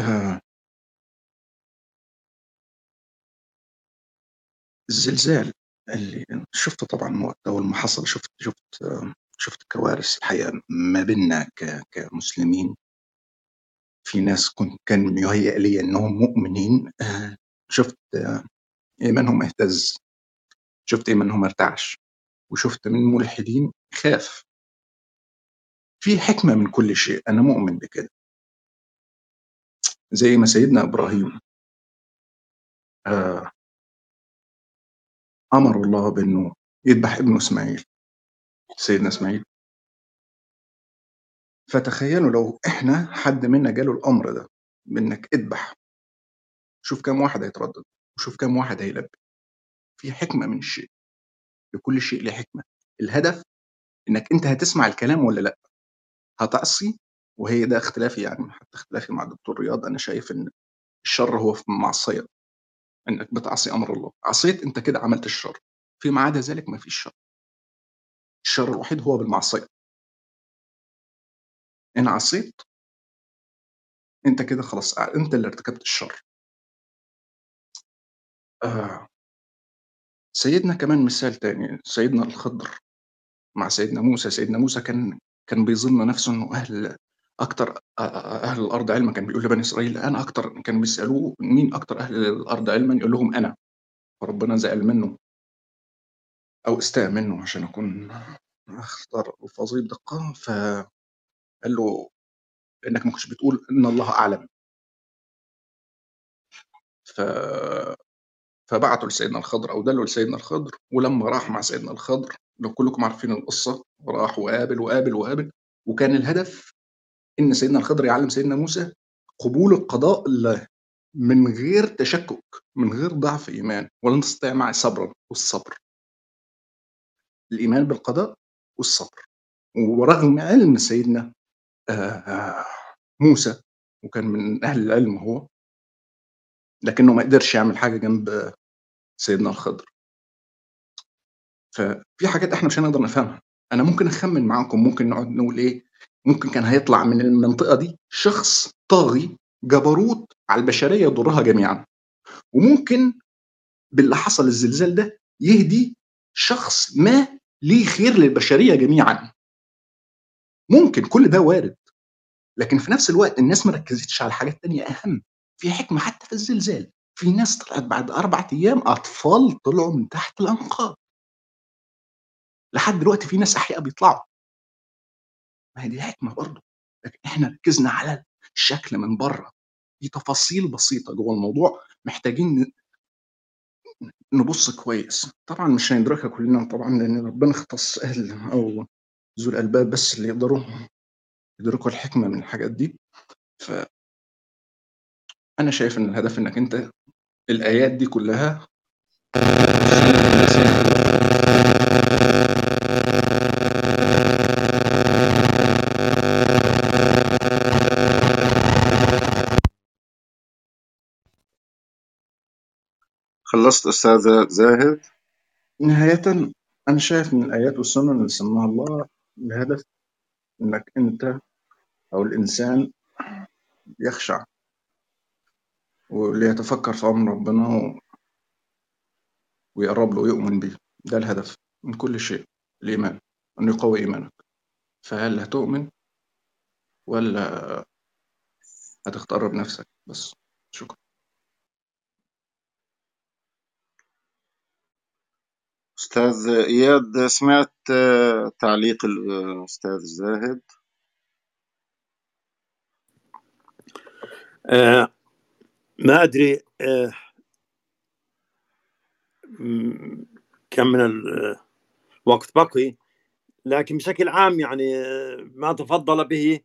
آه، الزلزال اللي شفته طبعا أول ما حصل شفت شفت شفت كوارث الحقيقة ما بيننا كمسلمين. في ناس كنت كان يهيأ لي إنهم مؤمنين. آه، شفت آه، ايمانهم اهتز. شفت ايمانهم ارتعش. وشفت من ملحدين خاف. في حكمة من كل شيء. أنا مؤمن بكده. زي ما سيدنا إبراهيم. آه أمر الله بأنه يذبح ابنه إسماعيل. سيدنا إسماعيل. فتخيلوا لو إحنا حد منا جاله الأمر ده بإنك اذبح شوف كم واحد هيتردد وشوف كم واحد هيلبي. في حكمة من الشيء لكل شيء له حكمة. الهدف إنك أنت هتسمع الكلام ولا لأ؟ هتعصي وهي ده اختلافي يعني حتى اختلافي مع الدكتور رياض. أنا شايف إن الشر هو في معصية إنك بتعصي أمر الله. عصيت أنت كده عملت الشر. فيما عدا ذلك ما فيش شر. الشر الوحيد هو بالمعصية. إن عصيت أنت كده خلاص أنت اللي ارتكبت الشر. آه. سيدنا كمان مثال تاني سيدنا الخضر مع سيدنا موسى. سيدنا موسى كان كان بيظن نفسه إنه أهل أكتر أهل الأرض علما. كان بيقول لبني إسرائيل أنا أكتر كانوا بيسألوه مين أكتر أهل الأرض علما؟ يقول لهم أنا. فربنا زعل منه. أو أستاء منه عشان أكون اختار الفاظي بدقه فقال له إنك ما كنتش بتقول إن الله أعلم. ف فبعتوا لسيدنا الخضر أو دلوا لسيدنا الخضر ولما راح مع سيدنا الخضر لو كلكم عارفين القصة راح وقابل وقابل وقابل وكان الهدف إن سيدنا الخضر يعلم سيدنا موسى قبول القضاء من غير تشكك من غير ضعف إيمان ولا نستطيع معه صبرا والصبر الإيمان بالقضاء والصبر. ورغم علم سيدنا آه، موسى وكان من أهل العلم هو لكنه ما قدرش يعمل حاجة جنب سيدنا الخضر. ففي حاجات إحنا مش هنقدر نفهمها. أنا ممكن أخمن معاكم ممكن نقعد نقول إيه ممكن كان هيطلع من المنطقة دي شخص طاغي جبروت على البشرية يضرها جميعا. وممكن باللي حصل الزلزال ده يهدي شخص ما ليه خير للبشرية جميعا. ممكن كل ده وارد لكن في نفس الوقت الناس ما ركزتش على حاجات تانية أهم. في حكمة حتى في الزلزال. في ناس طلعت بعد أربع أيام أطفال طلعوا من تحت الأنقاض. لحد دلوقتي في ناس أحياء بيطلعوا. ما هي دي حكمة برضه. لكن إحنا ركزنا على الشكل من بره. في تفاصيل بسيطة جوه الموضوع محتاجين نبص كويس. طبعا مش هندركها كلنا طبعا لأن ربنا اختص أهل أو ذو الألباب بس اللي يقدروا يدركوا الحكمة من الحاجات دي. ف أنا شايف إن الهدف إنك أنت الآيات دي كلها خلصت أستاذ زاهد؟ نهاية أنا شايف من الآيات والسنن اللي سماها الله الهدف إنك أنت أو الإنسان يخشع وليتفكر في أمر ربنا ويقرب له ويؤمن به ده الهدف من كل شيء الإيمان أن يقوي إيمانك. فهل هتؤمن ولا هتختار بنفسك؟ بس شكرا. أستاذ إياد سمعت تعليق الأستاذ زاهد؟ آه ما أدري آه كم من الوقت بقي لكن بشكل عام يعني ما تفضل به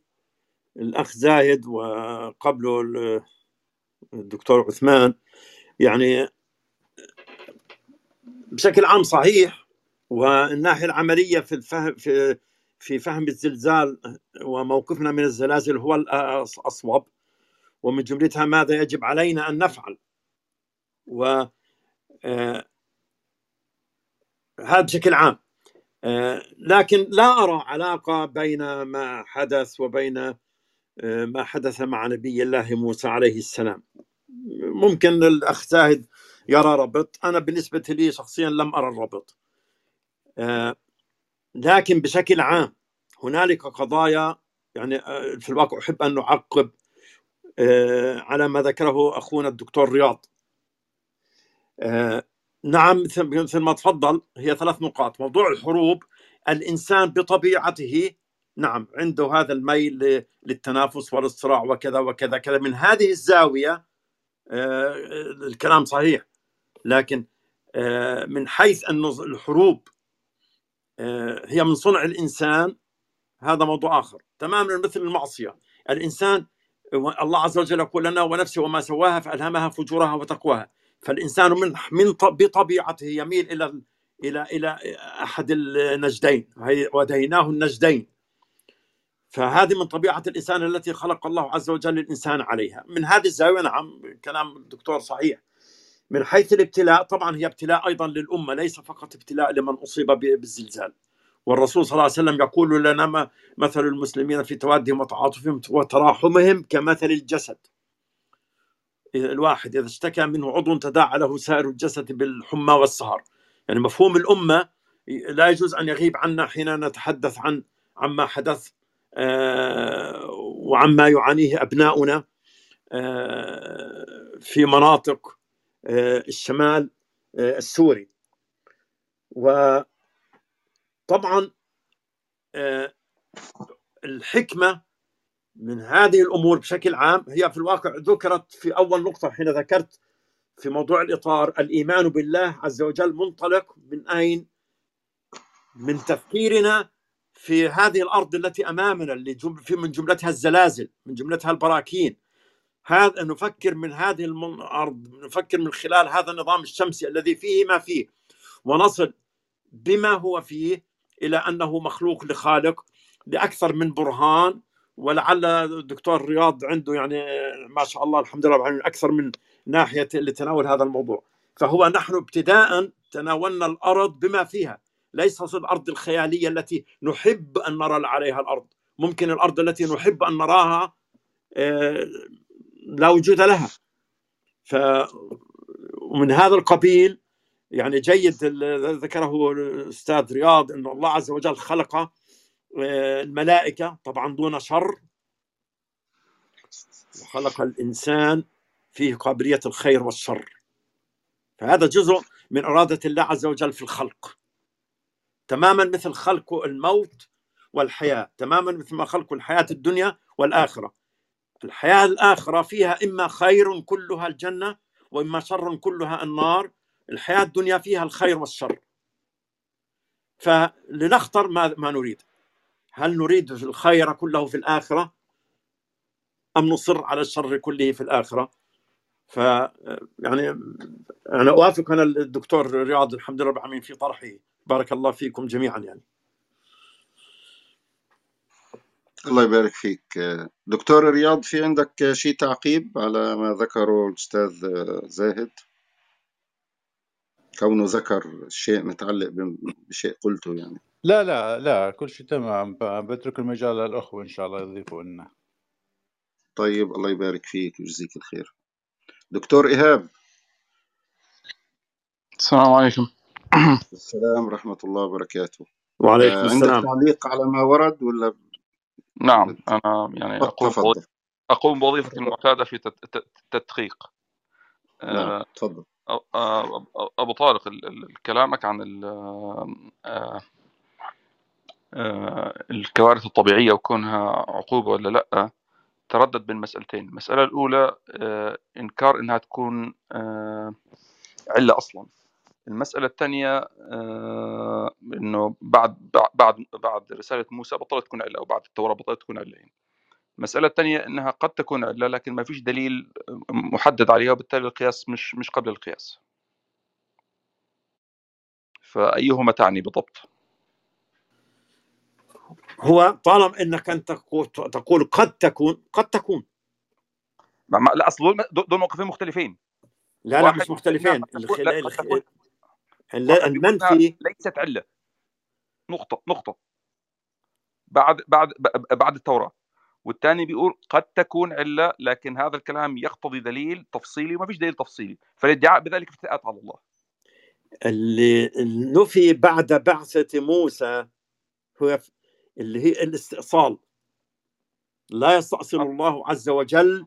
الأخ زاهد وقبله الدكتور عثمان. يعني بشكل عام صحيح والناحية العملية في الفهم في في فهم الزلزال وموقفنا من الزلازل هو الاصوب ومن جملتها ماذا يجب علينا أن نفعل؟ و آه، هذا بشكل عام. آه، لكن لا أرى علاقة بين ما حدث وبين آه، ما حدث مع نبي الله موسى عليه السلام. ممكن الأخ زاهد يرى ربط أنا بالنسبة لي شخصيا لم أرى الربط. لكن بشكل عام هنالك قضايا يعني آه، في الواقع أحب أن نعقب آه، على ما ذكره أخونا الدكتور رياض. نعم مثل ما تفضل. هي ثلاث نقاط. موضوع الحروب الإنسان بطبيعته نعم عنده هذا الميل للتنافس والصراع وكذا وكذا كذا. من هذه الزاوية آه، الكلام صحيح. لكن آه، من حيث أن الحروب آه، هي من صنع الإنسان هذا موضوع آخر. تماما مثل المعصية. الإنسان الله عز وجل يقول لنا ونفسه وما سواها فألهمها فجورها وتقواها. فالإنسان من من بطبيعته يميل إلى إلى إلى أحد النجدين. وديناه النجدين. فهذه من طبيعة الإنسان التي خلق الله عز وجل الإنسان عليها. من هذه الزاوية نعم كلام الدكتور صحيح. من حيث الابتلاء طبعا هي ابتلاء أيضا للأمة ليس فقط ابتلاء لمن أصيب بالزلزال. والرسول صلى الله عليه وسلم يقول لنا مثل المسلمين في توادهم وتعاطفهم وتراحمهم كمثل الجسد. الواحد إذا اشتكى منه عضو تداعى له سائر الجسد بالحمى والسهر. يعني مفهوم الأمة لا يجوز أن يغيب عنا حين نتحدث عن عما حدث آه، وعما يعانيه أبناؤنا آه، في مناطق الشمال السوري وطبعا الحكمة من هذه الأمور بشكل عام هي في الواقع ذكرت في أول نقطة حين ذكرت في موضوع الإطار الإيمان بالله عز وجل منطلق من أين؟ من تفكيرنا في هذه الأرض التي أمامنا اللي في من جملتها الزلازل من جملتها البراكين هذا نفكر من هذه الأرض نفكر من خلال هذا النظام الشمسي الذي فيه ما فيه ونصل بما هو فيه إلى أنه مخلوق لخالق لأكثر من برهان ولعل الدكتور رياض عنده يعني ما شاء الله الحمد لله أكثر من ناحية لتناول هذا الموضوع. فهو نحن ابتداء تناولنا الأرض بما فيها ليست الأرض الخيالية التي نحب أن نرى عليها الأرض. ممكن الأرض التي نحب أن نراها آه، لا وجود لها. ف ومن هذا القبيل يعني جيد ذكره الأستاذ رياض إنه الله عز وجل خلق آه، الملائكة طبعا دون شر. وخلق الإنسان فيه قابلية الخير والشر. فهذا جزء من إرادة الله عز وجل في الخلق. تماما مثل خلق الموت والحياة تماما مثل ما خلق الحياة الدنيا والآخرة. الحياة الآخرة فيها إما خير كلها الجنة وإما شر كلها النار. الحياة الدنيا فيها الخير والشر. فلنختر ما, ما نريد. هل نريد الخير كله في الآخرة أم نصر على الشر كله في الآخرة؟ ف يعني أنا أوافق أنا الدكتور رياض الحمد لله رب العالمين في طرحه. بارك الله فيكم جميعا يعني. الله يبارك فيك. دكتور رياض في عندك شيء تعقيب على ما ذكره الأستاذ زاهد؟ كونه ذكر شيء متعلق بشيء قلته يعني. لا لا لا كل شيء تمام. بترك المجال للأخوة إن شاء الله يضيفوا لنا. طيب الله يبارك فيك ويجزيك الخير. دكتور إيهاب. السلام عليكم. السلام ورحمة الله وبركاته. وعليكم السلام. عندك تعليق على ما ورد ولا نعم أنا يعني أقوم تفضل. أقوم بوظيفتي المعتادة في التدقيق نعم آه، تفضل أبو طارق كلامك عن الكوارث الطبيعية وكونها عقوبة ولا لأ تردد بين مسألتين. المسألة الأولى إنكار إنها تكون علة أصلا. المسألة الثانية آه إنه بعد بعد بعد رسالة موسى بطلت تكون علة أو بعد التوراة بطلت تكون علة يعني. المسألة الثانية إنها قد تكون علة لكن ما فيش دليل محدد عليها وبالتالي القياس مش مش قبل القياس. فأيهما تعني بالضبط؟ هو طالما إنك أنت تقول قد تكون قد تكون لا أصل دول موقفين مختلفين لا لا مش مختلفين المنفي ليست علة. نقطة نقطة. بعد بعد بعد التوراة. والثاني بيقول قد تكون علة لكن هذا الكلام يقتضي دليل تفصيلي وما فيش دليل تفصيلي. فالادعاء بذلك افتئات على الله. اللي نفي بعد بعثة موسى هو اللي هي الاستئصال. لا يستأصل الله عز وجل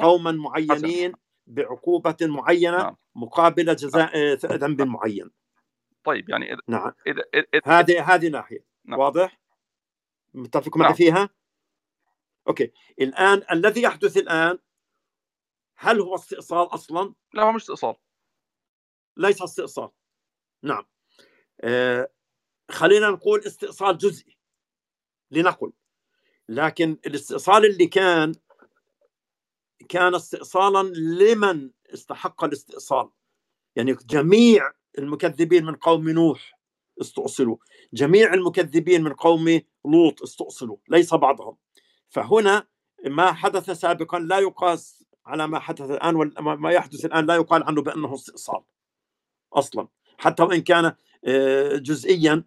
قوما معينين بعقوبة معينة نعم. مقابل جزاء ذنب معين طيب يعني إذا نعم إذا إذا هذه هذه ناحية نعم. واضح؟ متفق معي نعم. فيها؟ أوكي الآن الذي يحدث الآن هل هو استئصال أصلا؟ لا هو مش استئصال ليس استئصال نعم آه خلينا نقول استئصال جزئي لنقل لكن الاستئصال اللي كان كان استئصالا لمن استحق الاستئصال. يعني جميع المكذبين من قوم نوح استؤصلوا. جميع المكذبين من قوم لوط استؤصلوا ليس بعضهم. فهنا ما حدث سابقا لا يقاس على ما حدث الآن وما يحدث الآن لا يقال عنه بأنه استئصال أصلا. حتى وإن كان آه، جزئيا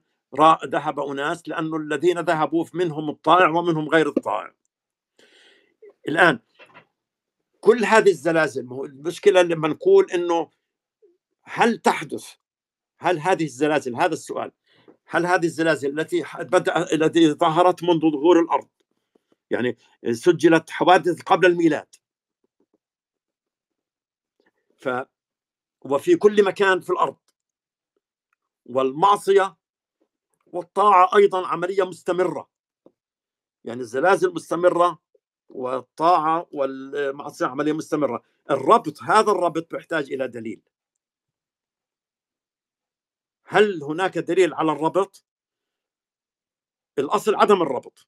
ذهب أناس لأنه الذين ذهبوا منهم الطائع ومنهم غير الطائع. الآن كل هذه الزلازل المشكلة لما نقول أنه هل تحدث؟ هل هذه الزلازل هذا السؤال هل هذه الزلازل التي بدأ التي ظهرت منذ ظهور الأرض يعني سجلت حوادث قبل الميلاد. ف وفي كل مكان في الأرض. والمعصية والطاعة أيضا عملية مستمرة. يعني الزلازل مستمرة والطاعة والمعصية عملية مستمرة. الربط هذا الربط يحتاج إلى دليل. هل هناك دليل على الربط؟ الأصل عدم الربط.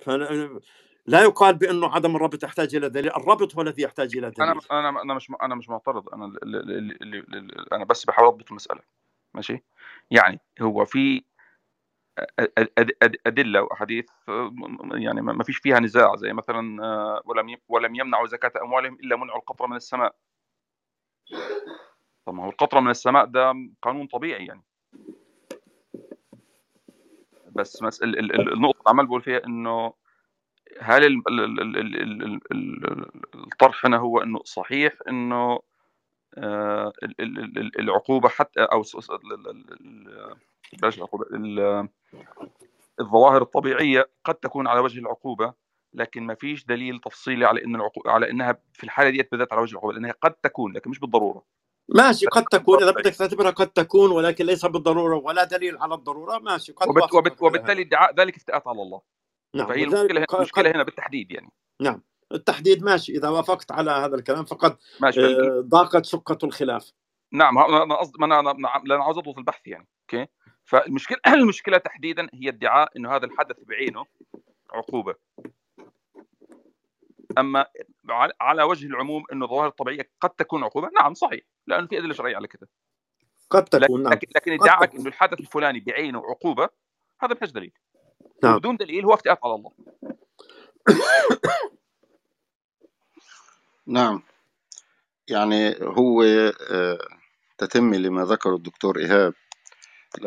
فلا يقال بأنه عدم الربط يحتاج إلى دليل، الربط هو الذي يحتاج إلى دليل. أنا أنا أنا مش أنا مش معترض. أنا اللي اللي أنا بس بحاول أضبط المساله ماشي؟ يعني هو في أدلة واحاديث يعني ما فيش فيها نزاع زي مثلا ولم ولم يمنعوا زكاه اموالهم الا منعوا القطره من السماء. طب ما هو القطره من السماء ده قانون طبيعي يعني. بس النقطة اللي عمال بقول فيها إنه هل الطرح هنا هو إنه صحيح إنه العقوبة حتى أو بلاش العقوبة الظواهر الطبيعية قد تكون على وجه العقوبة لكن ما فيش دليل تفصيلي على إن العقوبة على إنها في الحالة ديت بالذات على وجه العقوبة لأنها قد تكون لكن مش بالضرورة. ماشي قد تكون إذا بدك تعتبرها قد تكون ولكن ليس بالضرورة ولا دليل على الضرورة ماشي قد وبت وبت وبالتالي ادعاء ذلك افتئات على الله. نعم فهي المشكلة المشكلة هنا بالتحديد يعني. نعم. التحديد ماشي. إذا وافقت على هذا الكلام فقد ماشي آه ضاقت شقه الخلاف. نعم أنا قصدي أنا أنا أنا عاوز اضبط البحث يعني أوكي؟ فالمشكلة المشكلة تحديدا هي ادعاء إنه هذا الحدث بعينه عقوبة. أما على وجه العموم إنه الظواهر الطبيعية قد تكون عقوبة نعم صحيح. لأنه في أدلة شرعية على كده. قد تكون نعم. لكن, لكن ادعائك إنه الحدث الفلاني بعينه عقوبة هذا ما دليل. نعم. بدون دليل هو افتئات على الله. نعم. يعني هو آه، تتمي لما ذكره الدكتور إيهاب.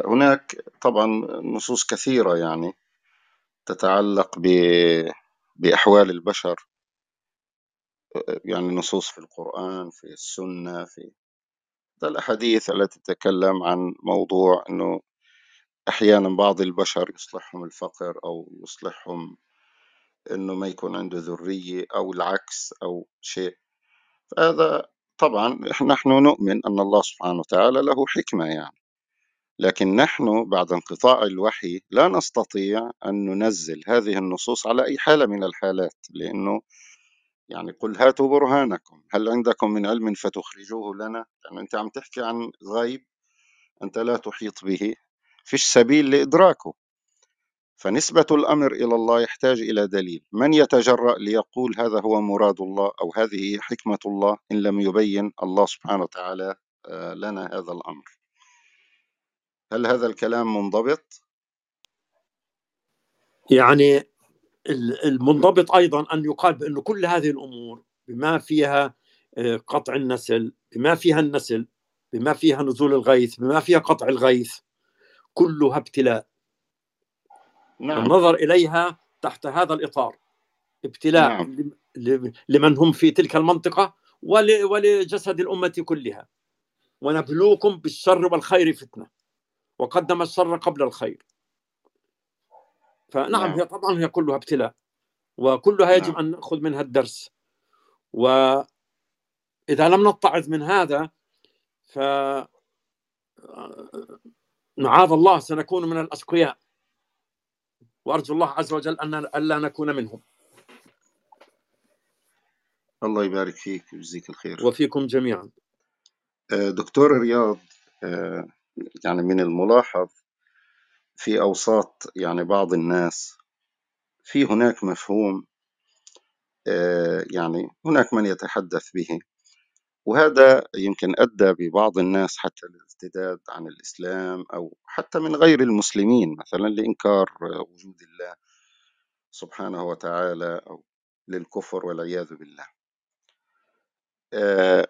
هناك طبعا نصوص كثيرة يعني تتعلق بأحوال البشر. يعني نصوص في القرآن في السنة في الأحاديث التي تتكلم عن موضوع أنه أحيانا بعض البشر يصلحهم الفقر أو يصلحهم أنه ما يكون عنده ذرية أو العكس أو شيء. هذا طبعا نحن نؤمن أن الله سبحانه وتعالى له حكمة يعني. لكن نحن بعد انقطاع الوحي لا نستطيع أن ننزل هذه النصوص على أي حالة من الحالات لأنه يعني قل هاتوا برهانكم. هل عندكم من علم فتخرجوه لنا؟ يعني أنت عم تحكي عن غيب أنت لا تحيط به. فيش سبيل لإدراكه. فنسبة الأمر إلى الله يحتاج إلى دليل. من يتجرأ ليقول هذا هو مراد الله أو هذه حكمة الله إن لم يبين الله سبحانه وتعالى آه، لنا هذا الأمر؟ هل هذا الكلام منضبط؟ يعني المنضبط أيضا أن يقال بأن كل هذه الأمور بما فيها آه، قطع النسل بما فيها النسل بما فيها نزول الغيث بما فيها قطع الغيث كلها ابتلاء. نعم. النظر إليها تحت هذا الإطار. ابتلاء نعم. لمن هم في تلك المنطقة ولجسد الأمة كلها. ونبلوكم بالشر والخير فتنة. وقدم الشر قبل الخير. فنعم نعم. هي طبعا هي كلها ابتلاء. وكلها يجب نعم. أن نأخذ منها الدرس. واذا لم نتعظ من هذا ف معاذ الله سنكون من الأشقياء. وأرجو الله عز وجل ان الا نكون منهم. الله يبارك فيك ويجزيك الخير. وفيكم جميعا. آه، دكتور رياض آه، يعني من الملاحظ في أوساط يعني بعض الناس في هناك مفهوم آه، يعني هناك من يتحدث به. وهذا يمكن أدى ببعض الناس حتى الارتداد عن الإسلام أو حتى من غير المسلمين مثلا لإنكار وجود الله سبحانه وتعالى أو للكفر والعياذ بالله. آه،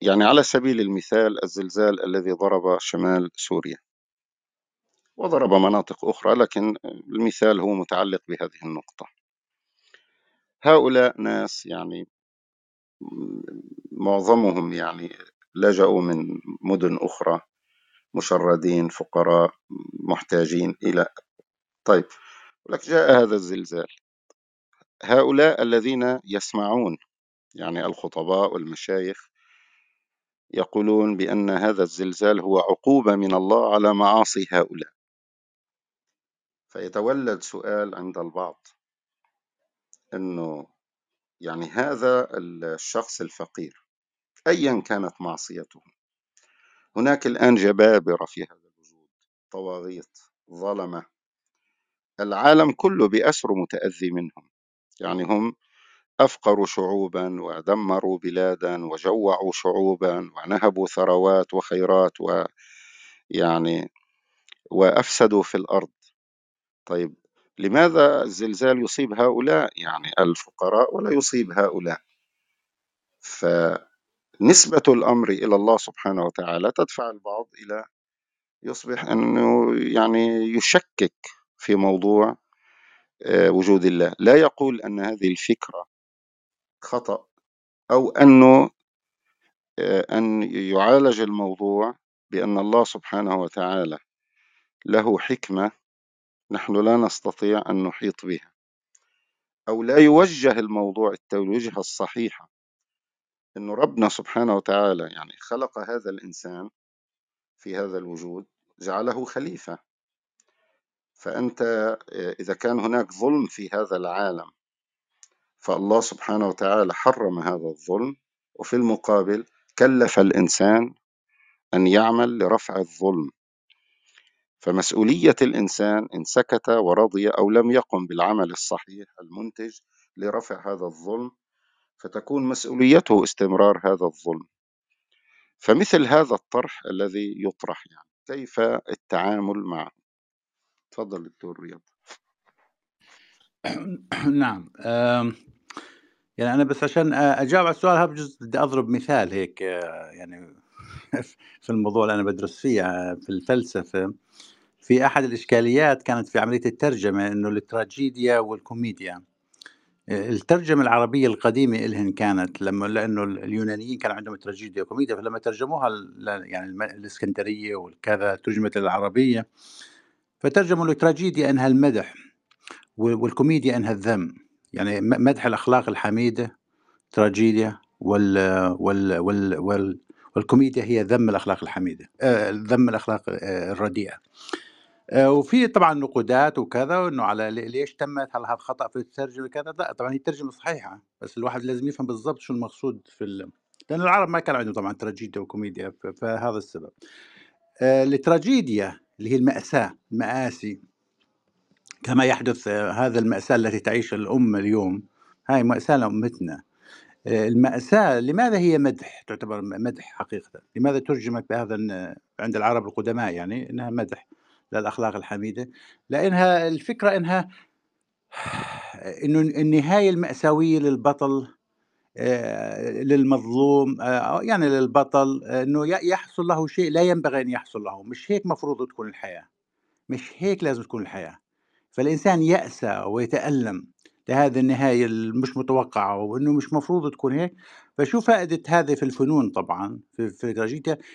يعني على سبيل المثال الزلزال الذي ضرب شمال سوريا وضرب مناطق أخرى لكن المثال هو متعلق بهذه النقطة. هؤلاء ناس يعني معظمهم يعني لجأوا من مدن أخرى مشردين فقراء محتاجين إلى طيب لك جاء هذا الزلزال. هؤلاء الذين يسمعون يعني الخطباء والمشايخ يقولون بأن هذا الزلزال هو عقوبة من الله على معاصي هؤلاء. فيتولد سؤال عند البعض أنه يعني هذا الشخص الفقير أيا كانت معصيته. هناك الآن جبابرة في هذا الوجود طواغيت ظلمة. العالم كله بأسر متأذي منهم. يعني هم أفقروا شعوبا ودمروا بلادا وجوعوا شعوبا ونهبوا ثروات وخيرات ويعني وأفسدوا في الأرض. طيب لماذا الزلزال يصيب هؤلاء؟ يعني الفقراء ولا يصيب هؤلاء. فنسبة الأمر إلى الله سبحانه وتعالى تدفع البعض إلى يصبح أنه يعني يشكك في موضوع آه، وجود الله. لا يقول أن هذه الفكرة خطأ أو أنه آه، أن يعالج الموضوع بأن الله سبحانه وتعالى له حكمة نحن لا نستطيع أن نحيط بها. أو لا يوجه الموضوع التوجيه الصحيحة. أنه ربنا سبحانه وتعالى يعني خلق هذا الإنسان في هذا الوجود جعله خليفة. فأنت آه، إذا كان هناك ظلم في هذا العالم فالله سبحانه وتعالى حرم هذا الظلم وفي المقابل كلف الإنسان أن يعمل لرفع الظلم. فمسؤولية الإنسان إن سكت ورضي أو لم يقم بالعمل الصحيح المنتج لرفع هذا الظلم فتكون مسؤوليته استمرار هذا الظلم. فمثل هذا الطرح الذي يطرح يعني كيف التعامل معه؟ تفضل دكتور رياض. نعم يعني أنا بس عشان أجاوب على السؤال هذا بجوز بدي أضرب مثال هيك يعني في الموضوع اللي أنا بدرس فيه في الفلسفة. في أحد الإشكاليات كانت في عملية الترجمة إنه التراجيديا والكوميديا. الترجمة العربية القديمة إلهن كانت لما لأنه اليونانيين كان عندهم تراجيديا وكوميديا فلما ترجموها يعني الإسكندرية والكذا ترجمت العربية فترجموا التراجيديا إنها المدح والكوميديا إنها الذم. يعني مدح الأخلاق الحميدة تراجيديا وال وال وال, وال والكوميديا هي ذم الأخلاق الحميدة آه ذم الأخلاق آه الرديئة. آه وفي طبعا نقودات وكذا وإنه على ليش تمت؟ هل هذا خطا في الترجمة كذا؟ لا طبعا هي الترجمه صحيحة بس الواحد لازم يفهم بالضبط شو المقصود في ال... لأن العرب ما كان عندهم طبعا تراجيديا وكوميديا فهذا السبب. التراجيديا اللي هي المأساة المآسي كما يحدث هذا المأساة التي تعيشها الأمة اليوم هاي مأساة لأمتنا. المأساة لماذا هي مدح؟ تعتبر مدح حقيقة. لماذا ترجمت بهذا عند العرب القدماء يعني إنها مدح للأخلاق الحميدة؟ لأنها الفكرة إنها إنه النهاية المأساوية للبطل آه، للمظلوم يعني للبطل إنه يحصل له شيء لا ينبغي أن يحصل له. مش هيك مفروض تكون الحياة. مش هيك لازم تكون الحياة. فالإنسان يأسى ويتألم لهذه النهاية المش متوقعة وإنه مش مفروض تكون هيك. فشو فائدة هذا في الفنون طبعا في في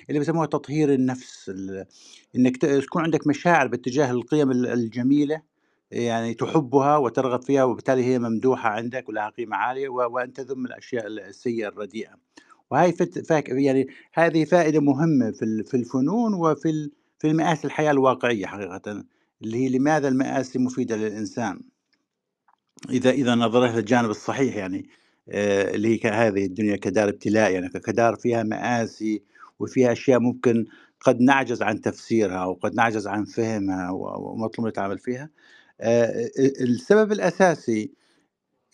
اللي بسموها تطهير النفس إنك تكون عندك مشاعر باتجاه القيم الجميلة يعني تحبها وترغب فيها وبالتالي هي ممدوحة عندك ولها قيمة عالية وأنت ذم الأشياء السيئة الرديئة. وهي يعني هذه فائدة مهمة في في الفنون وفي في مآسي الحياة الواقعية حقيقةً، اللي هي لماذا المآسي مفيدة للإنسان؟ إذا إذا نظرها للجانب الصحيح يعني آه، اللي هي هذه الدنيا كدار ابتلاء يعني كدار فيها مآسي وفيها أشياء ممكن قد نعجز عن تفسيرها وقد نعجز عن فهمها ومطلوب نتعامل فيها. آه، السبب الأساسي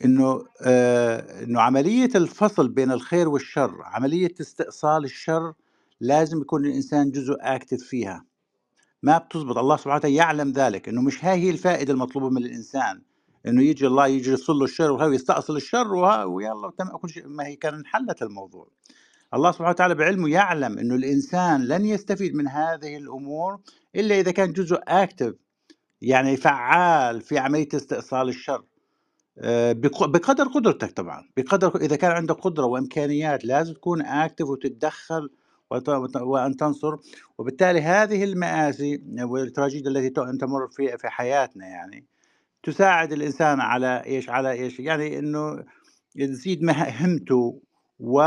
إنه آه، إنه عملية الفصل بين الخير والشر، عملية استئصال الشر لازم يكون الإنسان جزء أكتف فيها. ما بتزبط الله سبحانه وتعالى يعلم ذلك إنه مش هاي هي الفائدة المطلوبة من الإنسان إنه يجي الله يصل له الشر وهو يستأصل الشر ويلا كل شيء. ما هي كان انحلت الموضوع. الله سبحانه وتعالى بعلمه يعلم إنه الإنسان لن يستفيد من هذه الأمور إلا إذا كان جزء أكتف يعني فعال في عملية استئصال الشر. آه، بقدر قدرتك طبعا. بقدر إذا كان عندك قدرة وإمكانيات لازم تكون أكتف وتتدخل وأن تنصر. وبالتالي هذه المآسي والتراجيد التي تمر في حياتنا يعني تساعد الإنسان على إيش على إيش؟ يعني إنه يزيد همته و...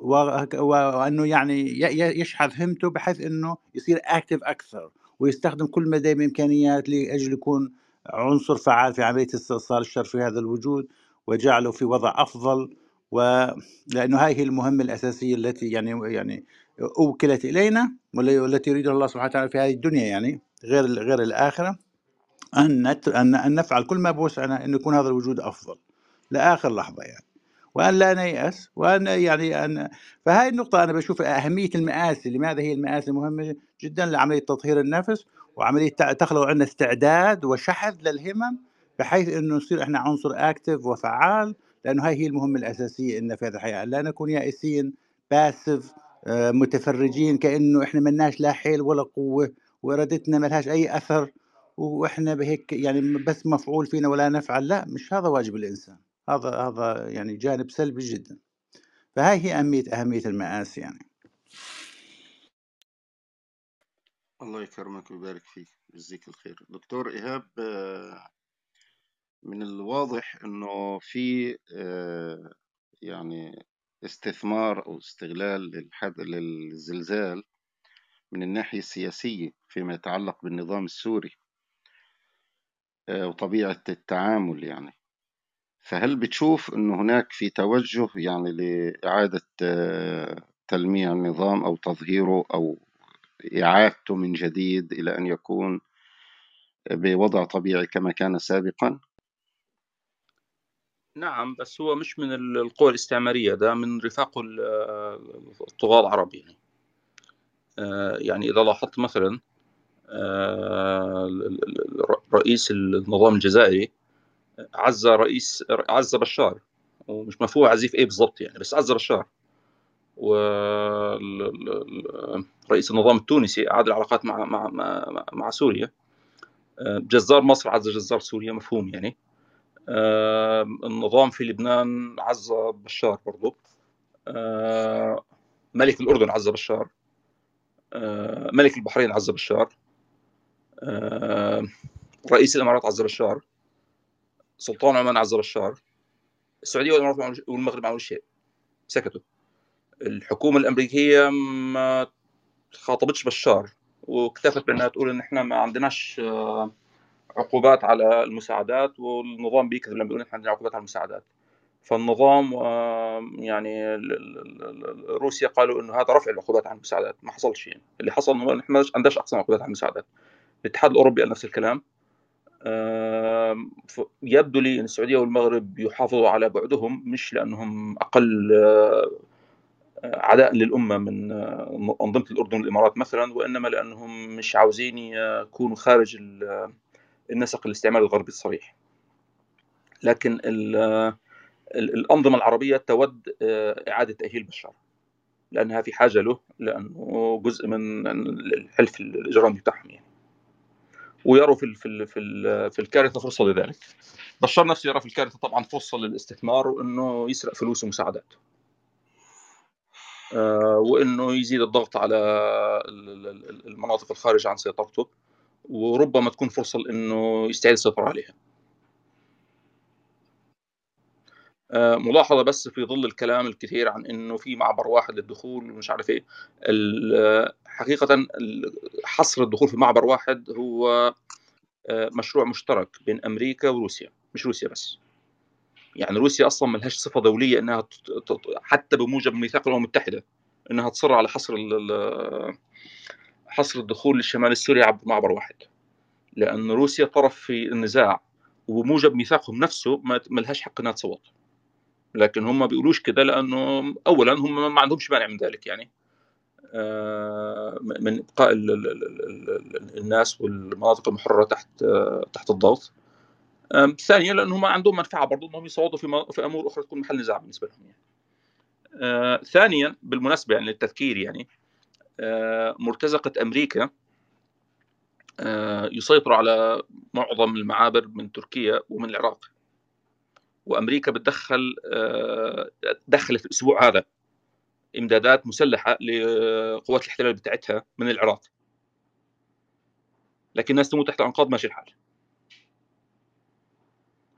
و... وإنه يعني يشحذ همته بحيث إنه يصير اكتف أكثر ويستخدم كل ما بإمكانيات لأجل يكون عنصر فعال في عملية استئصال الشر في هذا الوجود وجعله في وضع أفضل ولأنه هاي هي المهمة الأساسية التي يعني يعني أوكلت إلينا والتي يريدها الله سبحانه وتعالى في هذه الدنيا يعني غير غير الآخرة. أن ان نفعل كل ما بوسعنا ان يكون هذا الوجود أفضل لآخر لحظة يعني. وأن لا نيأس وأن يعني ان فهذه النقطة أنا بشوف أهمية المآسي لماذا هي المآسي مهمة جدا؟ لعملية تطهير النفس وعملية تخلق عندنا استعداد وشحذ للهمم بحيث إنه نصير إحنا عنصر اكتف وفعال لأنه هاي هي المهمة الأساسية ان في هذه الحياة. لا نكون يائسين باسف آه، متفرجين كأنه إحنا ملناش لا حيل ولا قوة وإرادتنا ما لهاش أي أثر. وإحنا بهيك يعني بس مفعول فينا ولا نفعل لا مش هذا واجب الإنسان. هذا هذا يعني جانب سلبي جدا. فهاي هي أهمية أهمية المآسي يعني. الله يكرمك ويبارك فيك يجزيك الخير. دكتور إيهاب آه، من الواضح أنه في آه، يعني استثمار أو استغلال للزلزال من الناحية السياسية فيما يتعلق بالنظام السوري. وطبيعة التعامل يعني. فهل بتشوف أنه هناك في توجه يعني لإعادة تلميع النظام أو تظهيره أو إعادته من جديد إلى أن يكون بوضع طبيعي كما كان سابقا؟ نعم بس هو مش من القوى الاستعمارية ده من رفاقه الطغاة العرب يعني. آه، يعني إذا لاحظت مثلا آه، رئيس النظام الجزائري عز رئيس عز بشار ومش مفهوم عزيف إيه بالضبط يعني بس عز بشار. ورئيس النظام التونسي أعاد العلاقات مع مع مع, مع سوريا. جزار مصر عز جزار سوريا مفهوم يعني. النظام في لبنان عز بشار برضه ملك الأردن عز بشار. ملك البحرين عز بشار. رئيس الإمارات عز بشار سلطان عمان عز بشار السعودية والإمارات والمغرب ما عملوا شيء. سكتوا. الحكومة الأمريكية ما خاطبتش بشار واكتفت بأنها تقول إن إحنا ما عندناش آه، عقوبات على المساعدات والنظام بيكذب لما بيقول إحنا عندنا عقوبات على المساعدات. فالنظام آه، يعني روسيا قالوا إنه هذا رفع العقوبات عن المساعدات. ما حصلش يعني. اللي حصل إنه ما عندناش اقسام عقوبات على المساعدات. الاتحاد الأوروبي قال نفس الكلام. يبدو لي إن السعودية والمغرب يحافظوا على بعدهم مش لأنهم أقل آه، عداء للأمة من أنظمة الأردن والإمارات مثلا وإنما لأنهم مش عاوزين يكونوا خارج النسق الاستعماري الغربي الصريح. لكن الأنظمة العربية تود إعادة تأهيل بشار لأنها في حاجة له لأنه جزء من الحلف الإجرامي بتاعهم يعني. ويروا في في في, في الكارثة فرصة لذلك بشار نفسه يرى في الكارثة طبعا فرصة للاستثمار وإنه يسرق فلوس ومساعدات آه، وإنه يزيد الضغط على المناطق الخارجة عن سيطرته وربما تكون فرصة انه يستعيد السيطرة عليها. آه، ملاحظة بس في ظل الكلام الكثير عن إنه في معبر واحد للدخول ومش عارف إيه حقيقة حصر الدخول في معبر واحد هو آه، مشروع مشترك بين أمريكا وروسيا مش روسيا بس. يعني روسيا أصلا ما لهاش صفة دولية إنها حتى بموجب ميثاق الأمم المتحدة إنها تصر على حصر حصر الدخول للشمال السوري عبر معبر واحد. لأن روسيا طرف في النزاع وبموجب ميثاقهم نفسه ما لهاش حق إنها تصوت. لكن هم ما بيقولوش كده لأنه اولا هم ما عندهمش مانع من ذلك يعني. آه، من إبقاء الناس والمناطق المحررة تحت تحت الضغط. ثانيا لأنه هم عندهم منفعة برضه إنهم يصوتوا في في أمور أخرى تكون محل نزاع بالنسبة لهم يعني. آه، ثانيا بالمناسبة يعني للتذكير يعني آه، مرتزقة أمريكا يسيطر على معظم المعابر من تركيا ومن العراق. وأمريكا بتدخل آه، دخلت الأسبوع هذا إمدادات مسلحة لقوات الاحتلال بتاعتها من العراق. لكن الناس تموت تحت الأنقاض ماشي الحال.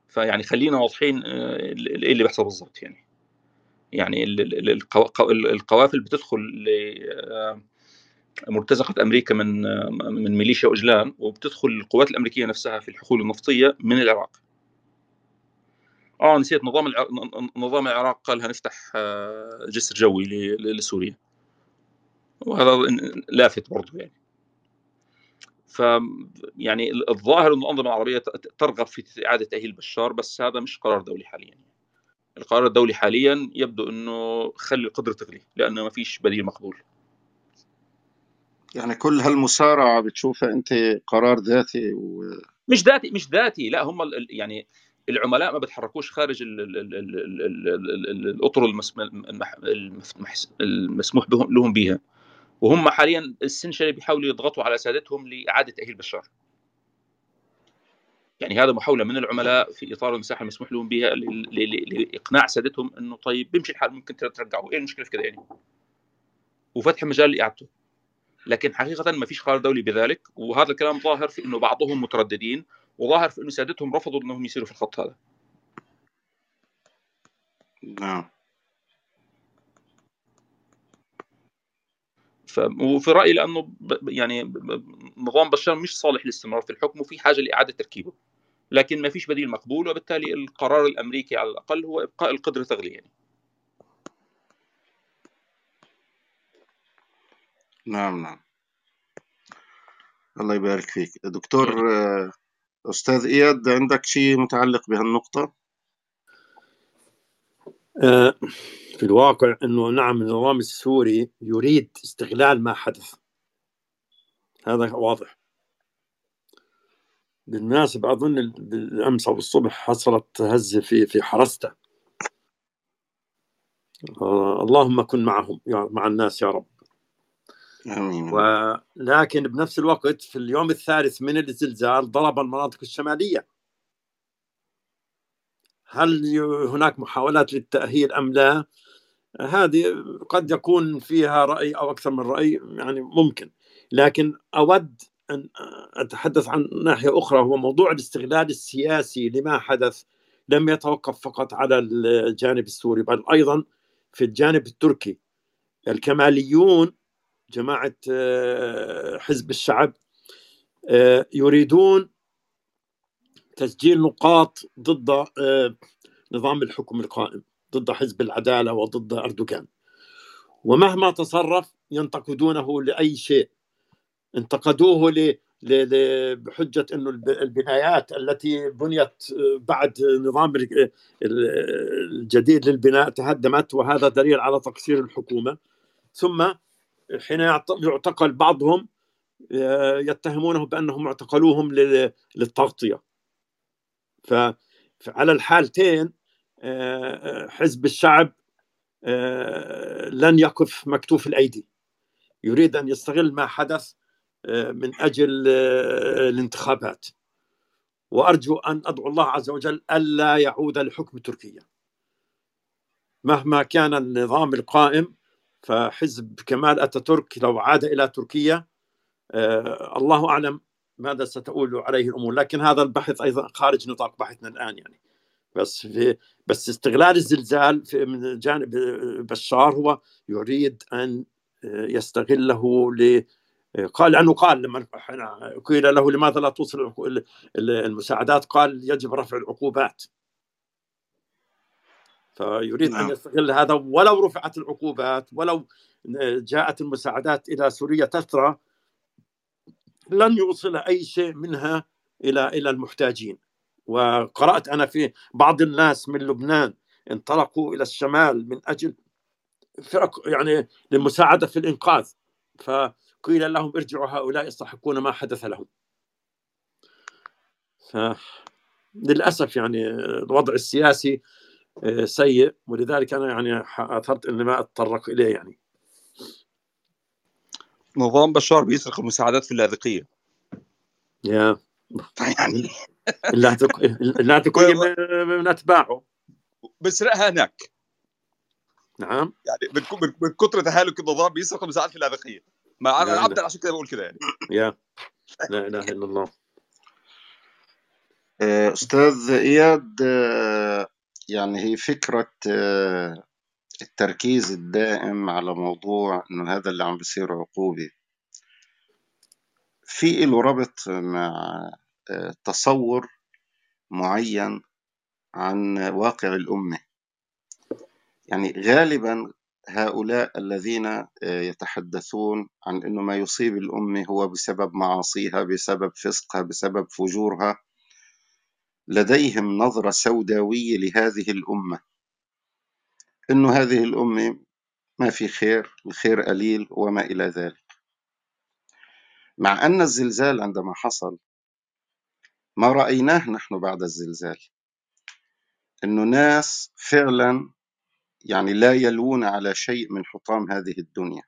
فيعني خلينا واضحين آه، إيه اللي بيحصل بالضبط يعني. يعني القوافل بتدخل آه، مرتزقة أمريكا من من ميليشيا اوجلان وبتدخل القوات الأمريكية نفسها في الحقول النفطية من العراق. آه نسيت نظام الع... نظام العراق قال هنفتح آه، جسر جوي لسوريا. وهذا لافت برضه يعني. ف يعني الظاهر ان الأنظمة العربية ترغب في إعادة تأهيل بشار بس هذا مش قرار دولي حاليا القرار الدولي حاليا يبدو إنه خلي القدرة تغلي لأنه ما فيش بديل مقبول. يعني كل هالمسارعه بتشوفها أنت قرار ذاتي و... مش ذاتي مش ذاتي لا هم يعني العملاء ما بتحركوش خارج الاطر المسموح لهم بها وهم حاليا السنشري بيحاولوا يضغطوا على سادتهم لاعاده تاهيل بشار يعني هذا محاوله من العملاء في اطار المساحه المسموح لهم بها لاقناع سادتهم انه طيب بيمشي الحال ممكن ترجعوا إيه المشكلة في كده يعني وفتح مجال لاعادته لكن حقيقه ما فيش قرار دولي بذلك وهذا الكلام ظاهر في انه بعضهم مترددين وظاهر في إنه سادتهم رفضوا إنهم يسيروا في الخط هذا. نعم. ف... وفي رأيي لأنه ب... يعني نظام بشار مش صالح للاستمرار في الحكم وفي حاجة لإعادة تركيبه. لكن ما فيش بديل مقبول وبالتالي القرار الأمريكي على الأقل هو إبقاء القدرة تغلي يعني. نعم نعم. الله يبارك فيك. دكتور أستاذ إياد عندك شيء متعلق بهالنقطة؟ آه، في الواقع أنه نعم النظام السوري يريد استغلال ما حدث. هذا واضح. بالمناسبة أظن بالأمس أو الصبح حصلت هزة في في حرسته. آه اللهم كن معهم يا مع الناس يا رب. ولكن بنفس الوقت في اليوم الثالث من الزلزال ضرب المناطق الشمالية. هل هناك محاولات للتأهيل أم لا؟ هذه قد يكون فيها رأي أو أكثر من رأي يعني ممكن. لكن أود أن أتحدث عن ناحية أخرى هو موضوع الاستغلال السياسي لما حدث. لم يتوقف فقط على الجانب السوري بل أيضا في الجانب التركي. الكماليون جماعة آه، حزب الشعب آه، يريدون تسجيل نقاط ضد آه، نظام الحكم القائم ضد حزب العدالة وضد أردوغان. ومهما تصرف ينتقدونه لأي شيء. انتقدوه ل... بحجة أنه البنايات التي بنيت بعد نظام الجديد للبناء تهدمت وهذا دليل على تقصير الحكومة. ثم حين يعتقل بعضهم آه، يتهمونه بأنهم اعتقلوهم للتغطية. فعلى الحالتين آه، حزب الشعب آه، لن يقف مكتوف الأيدي. يريد أن يستغل ما حدث من أجل الانتخابات. وأرجو أن أدعو الله عز وجل ألا يعود لحكم تركيا. مهما كان النظام القائم فحزب كمال أتاتورك لو عاد إلى تركيا آه الله أعلم ماذا ستؤول عليه الأمور. لكن هذا البحث أيضا خارج نطاق بحثنا الآن يعني. بس في بس استغلال الزلزال في من جانب بشار هو يريد أن يستغله ل قال لأنه قال لما قيل له لماذا لا توصل المساعدات قال يجب رفع العقوبات. فيريد نعم. ان يستغل هذا ولو رفعت العقوبات ولو جاءت المساعدات إلى سوريا تترى لن يوصل أي شيء منها إلى إلى المحتاجين. وقرأت أنا في بعض الناس من لبنان انطلقوا إلى الشمال من أجل فرق يعني للمساعدة في الإنقاذ. فقيل لهم ارجعوا هؤلاء يستحقون ما حدث لهم. للأسف يعني الوضع السياسي سيء ولذلك أنا يعني أثرت إني ما أتطرق إليه يعني. نظام بشار بيسرق المساعدات في اللاذقية. يا. يعني اللاذقيه من أتباعه. بسرقها هناك. نعم. يعني من من كثر تهالك النظام بيسرق المساعدات في اللاذقية. ما أنا عبدا عشان كده بقول كده يعني. يا. لا إله إلا الله. آه، أستاذ إياد آه، يعني هي فكرة آه، التركيز الدائم على موضوع إنه هذا اللي عم بيصير عقوبة. في له ربط مع آه، تصور معين عن واقع الأمة. يعني غالبا هؤلاء الذين آه، يتحدثون عن أنه ما يصيب الأمة هو بسبب معاصيها بسبب فسقها بسبب فجورها. لديهم نظرة سوداوية لهذه الأمة. إنه هذه الأمة ما في خير الخير قليل وما إلى ذلك. مع أن الزلزال عندما حصل ما رأيناه نحن بعد الزلزال. إنه ناس فعلا يعني لا يلوون على شيء من حطام هذه الدنيا.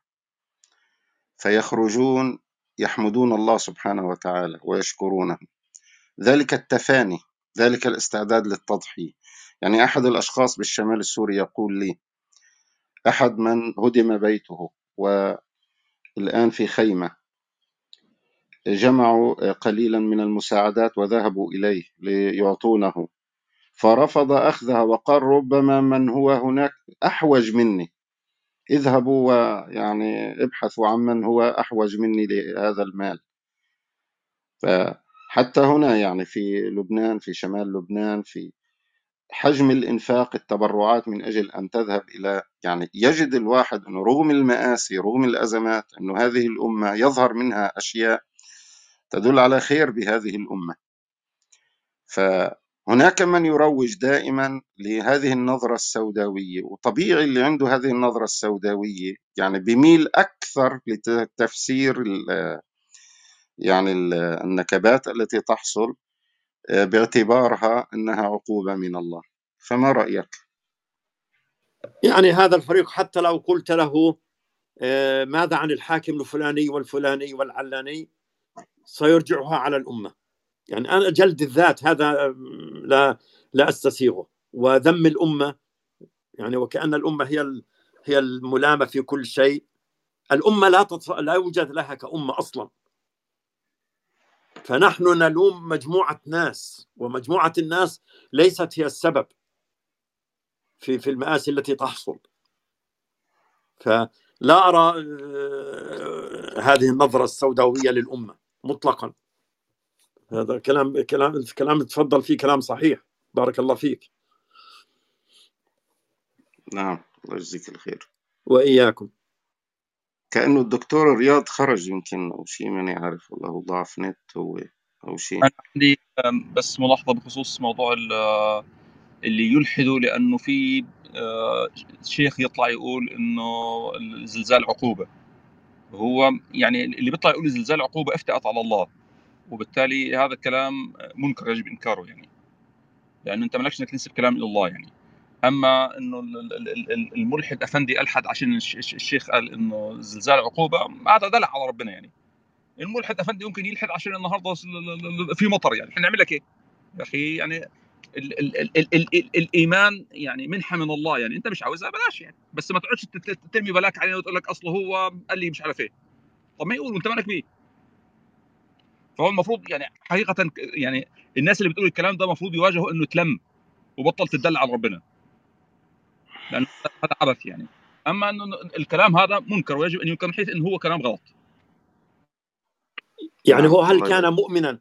فيخرجون يحمدون الله سبحانه وتعالى ويشكرونه. ذلك التفاني ذلك الاستعداد للتضحية. يعني أحد الأشخاص بالشمال السوري يقول لي أحد من هدم بيته والآن في خيمة. جمعوا قليلا من المساعدات وذهبوا إليه ليعطونه. فرفض أخذها وقال ربما من هو هناك أحوج مني. اذهبوا ويعني ابحثوا عن من هو أحوج مني لهذا المال. فحتى هنا يعني في لبنان في شمال لبنان في حجم الإنفاق التبرعات من أجل أن تذهب إلى يعني يجد الواحد أنه رغم المآسي رغم الأزمات أنه هذه الأمة يظهر منها أشياء تدل على خير بهذه الأمة. فهناك من يروج دائما لهذه النظرة السوداوية وطبيعي اللي عنده هذه النظرة السوداوية يعني بميل أكثر لتفسير يعني النكبات التي تحصل آه، باعتبارها أنها عقوبة من الله. فما رأيك؟ يعني هذا الفريق حتى لو قلت له آه، ماذا عن الحاكم الفلاني والفلاني والعلاني؟ سيرجعها على الأمة. يعني أنا جلد الذات هذا لا لا أستسيغه. وذم الأمة يعني وكأن الأمة هي هي الملامة في كل شيء. الأمة لا لا يوجد لها كأمة أصلا. فنحن نلوم مجموعة ناس ومجموعة الناس ليست هي السبب في في المآسي التي تحصل. فلا أرى آه، هذه النظرة السوداوية للأمة مطلقا. هذا كلام كلام الكلام تفضل فيه كلام صحيح. بارك الله فيك. نعم الله يجزيك الخير. وإياكم. كأنه الدكتور رياض خرج يمكن أو شيء ماني عارف والله ضعف نت هو أو شيء. أنا عندي بس ملاحظة بخصوص موضوع اللي يلحدوا لأنه في آه، شيخ يطلع يقول إنه الزلزال عقوبة. هو يعني اللي بيطلع يقول الزلزال عقوبة أفتأت على الله وبالتالي هذا الكلام منكر يجب إنكاره يعني. لأنه أنت مالكش إنك تنسب كلام إلى الله يعني. اما انه الملحد افندي الحد عشان الشيخ قال انه الزلزال عقوبه هذا دلع على ربنا يعني الملحد افندي ممكن يلحد عشان النهارده في مطر يعني إحنا نعمل لك إيه يا أخي يعني ال ال ال ال ال ال الايمان يعني منحه من الله يعني انت مش عاوزها بلاش يعني بس ما تقعدش ترمي بلاك علينا وتقول لك اصله هو قال لي مش عارف إيه طب ما يقول وانت مالك بيه فهو المفروض يعني حقيقه يعني الناس اللي بتقول الكلام ده المفروض يواجهوا انه تلم وبطل تدل على ربنا لأنه هذا عبث يعني. أما أنه الكلام هذا منكر ويجب أن ينكر من حيث انه هو كلام غلط. يعني هو هل كان مؤمنا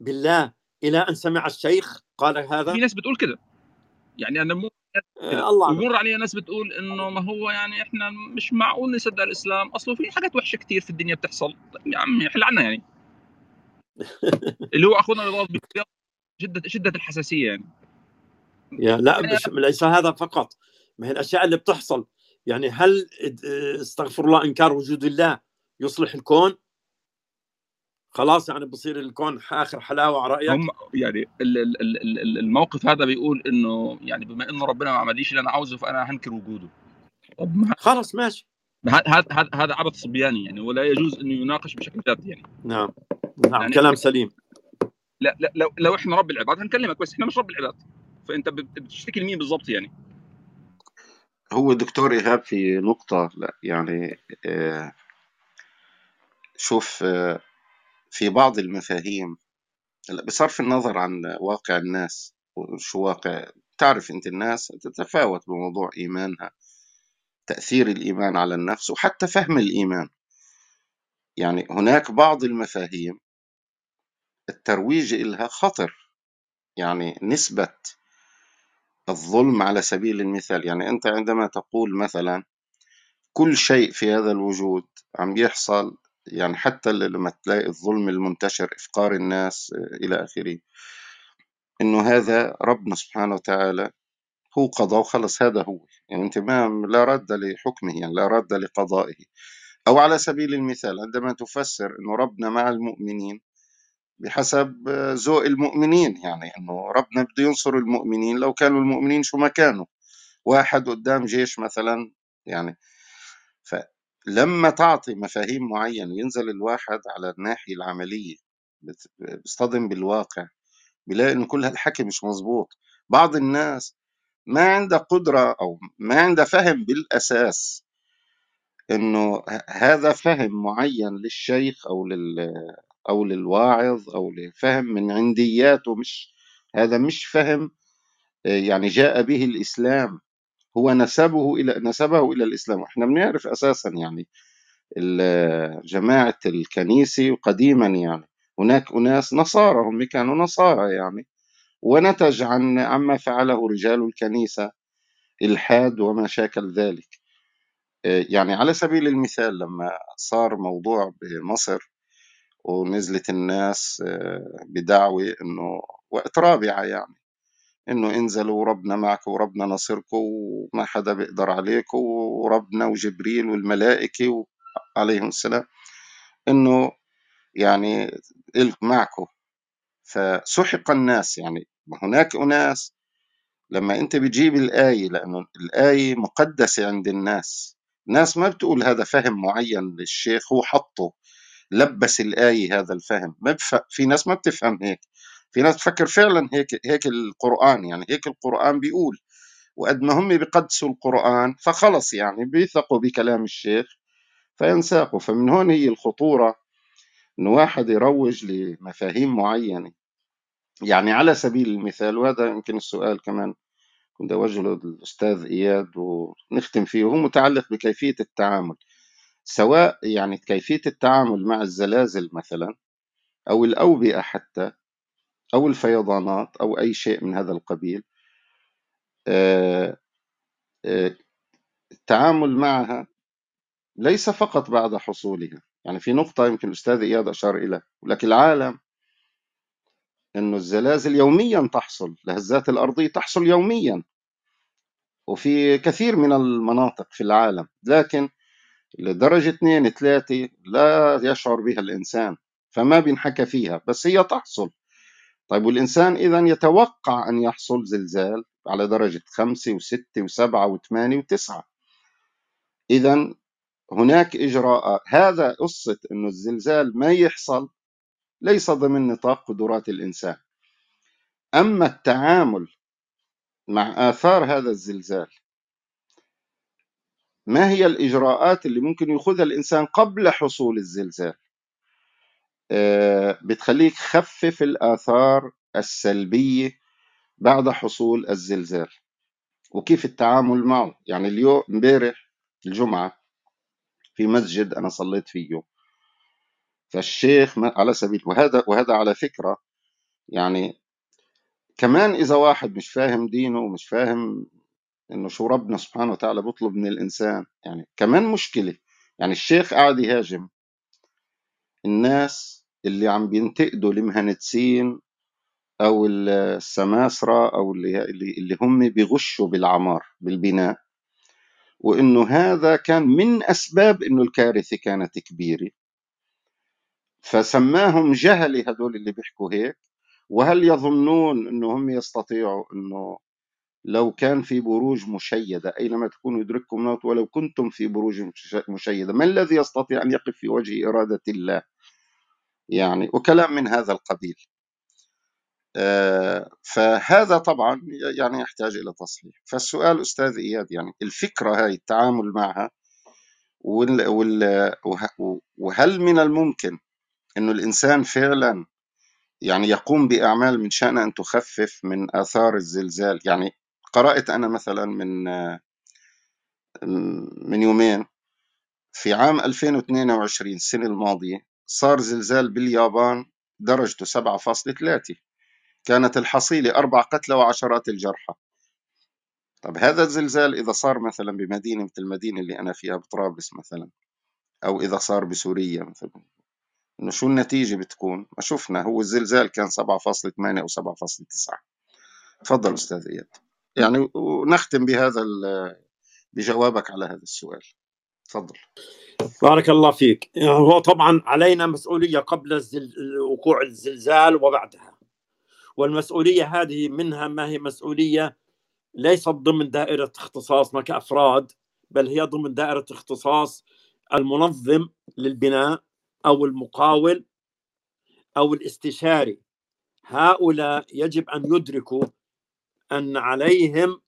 بالله إلى أن سمع الشيخ قال هذا؟ في ناس بتقول كده. يعني أنا مو آه الله. ويمر علي ناس بتقول إنه ما هو يعني إحنا مش معقول نصدق الإسلام. اصله في حاجات وحشة كتير في الدنيا بتحصل. يا عمي حل عنا يعني. اللي هو أخونا رضا شده شدة الحساسية يعني. يا لا مش ليس هذا فقط. ما هي الأشياء اللي بتحصل. يعني هل استغفر الله إنكار وجود الله يصلح الكون؟ خلاص يعني بصير الكون آخر حلاوة على رأيك؟ هم يعني الموقف هذا بيقول إنه يعني بما إنه ربنا ما عمليش اللي أنا عاوزه فأنا هنكر وجوده. طب خلاص ماشي. هذا هذا عبث صبياني يعني ولا يجوز إنه يناقش بشكل جاد يعني. نعم. نعم يعني كلام سليم. لا لا لو لو إحنا رب العباد هنكلمك بس إحنا مش رب العباد. فأنت بتشتكي لمين بالضبط يعني؟ هو دكتور إيهاب في نقطة لا يعني آه شوف آه في بعض المفاهيم بصرف النظر عن واقع الناس وشو واقع تعرف أنت الناس تتفاوت بموضوع إيمانها تأثير الإيمان على النفس وحتى فهم الإيمان. يعني هناك بعض المفاهيم الترويج لها خطر يعني نسبة الظلم على سبيل المثال. يعني أنت عندما تقول مثلا كل شيء في هذا الوجود عم يحصل يعني حتى لما تلاقي الظلم المنتشر إفقار الناس إلى آخره إنه هذا ربنا سبحانه وتعالى هو قضى وخلص هذا هو. يعني أنت ما لا رد لحكمه يعني لا رد لقضائه. أو على سبيل المثال عندما تفسر إنه ربنا مع المؤمنين بحسب ذوق المؤمنين يعني إنه ربنا بده ينصر المؤمنين لو كانوا المؤمنين شو ما كانوا. واحد قدام جيش مثلا يعني فلما تعطي مفاهيم معينة ينزل الواحد على الناحية العملية بيصطدم بالواقع بيلاقي إنه كل هالحكي مش مزبوط. بعض الناس ما عندها قدرة أو ما عندها فهم بالأساس إنه هذا فهم معين للشيخ أو لل أو للواعظ أو لفهم من عندياته مش هذا مش فهم يعني جاء به الإسلام. هو نسبه إلى نسبه إلى الإسلام. إحنا بنعرف أساسا يعني جماعة الكنيسة قديما يعني. هناك أناس نصارى هم كانوا نصارى يعني. ونتج عن عما فعله رجال الكنيسة إلحاد وما شاكل ذلك. يعني على سبيل المثال لما صار موضوع بمصر ونزلت الناس بدعوة إنه وقت رابعة يعني إنه انزلوا وربنا معكم وربنا نصركم وما حدا بيقدر عليكم وربنا وجبريل والملائكة عليهم السلام. إنه يعني معكم. فسحق الناس يعني هناك أناس. لما أنت بتجيب الآية لأنه الآية مقدسة عند الناس. الناس ما بتقول هذا فهم معين للشيخ هو حطه. لبس الآية هذا الفهم. ما بف... في ناس ما بتفهم هيك. في ناس تفكر فعلا هيك هيك القرآن يعني هيك القرآن بيقول. وقد ما هم بيقدسوا القرآن فخلص يعني بيثقوا بكلام الشيخ فينساقوا. فمن هون هي الخطورة إنه واحد يروج لمفاهيم معينة. يعني على سبيل المثال وهذا يمكن السؤال كمان كنت أوجهه للأستاذ إياد ونختم فيه وهو متعلق بكيفية التعامل. سواء يعني كيفية التعامل مع الزلازل مثلا أو الأوبئة حتى أو الفيضانات أو أي شيء من هذا القبيل آه، آه، التعامل معها ليس فقط بعد حصولها. يعني في نقطة يمكن الأستاذ إياد أشار إليها لكن العالم أنه الزلازل يوميا تحصل الهزات الأرضية تحصل يوميا وفي كثير من المناطق في العالم. لكن لدرجة اثنين ثلاثة لا يشعر بها الإنسان فما بينحكى فيها بس هي تحصل. طيب والإنسان إذا يتوقع أن يحصل زلزال على درجة خمسة وستة وسبعة وثمانية وتسعة. إذا هناك إجراءات هذا قصة أنه الزلزال ما يحصل ليس ضمن نطاق قدرات الإنسان. أما التعامل مع آثار هذا الزلزال ما هي الإجراءات اللي ممكن يأخذها الإنسان قبل حصول الزلزال؟ آه، بتخليك خفف الآثار السلبية بعد حصول الزلزال. وكيف التعامل معه؟ يعني اليوم امبارح الجمعة في مسجد أنا صليت فيه. فالشيخ على سبيل وهذا وهذا على فكرة يعني كمان إذا واحد مش فاهم دينه ومش فاهم إنه شو ربنا سبحانه وتعالى بيطلب من الإنسان. يعني كمان مشكلة يعني الشيخ قاعد يهاجم الناس اللي عم بينتقدوا المهندسين أو السماسرة أو اللي اللي هم بيغشوا بالعمار بالبناء. وإنه هذا كان من أسباب إنه الكارثة كانت كبيرة. فسماهم جهلة هدول اللي بيحكوا هيك. وهل يظنون إنه هم يستطيعوا إنه لو كان في بروج مشيدة أينما تكونوا يدرككم الموت ولو كنتم في بروج مشيدة ما الذي يستطيع أن يقف في وجه إرادة الله؟ يعني وكلام من هذا القبيل. آه، فهذا طبعا يعني يحتاج إلى تصحيح. فالسؤال أستاذ إياد يعني الفكرة هاي التعامل معها وهل من الممكن أنه الإنسان فعلا يعني يقوم بأعمال من شأن أن تخفف من آثار الزلزال؟ يعني قرأت أنا مثلا من من يومين في عام 2022 السنة الماضية صار زلزال باليابان درجته 7.3 كانت الحصيلة أربع قتلى وعشرات الجرحى. طب هذا الزلزال إذا صار مثلا بمدينة مثل المدينة اللي أنا فيها بطرابلس مثلا أو إذا صار بسوريا مثلا إنه شو النتيجة بتكون؟ ما شفنا هو الزلزال كان 7.8 أو 7.9 تفضل أستاذ إياد. يعني ونختم بهذا بجوابك على هذا السؤال. تفضل. بارك الله فيك. هو طبعا علينا مسؤولية قبل وقوع الزلزال وبعدها. والمسؤولية هذه منها ما هي مسؤولية ليست ضمن دائرة اختصاصنا كافراد بل هي ضمن دائرة اختصاص المنظم للبناء أو المقاول أو الاستشاري. هؤلاء يجب أن يدركوا أن عليهم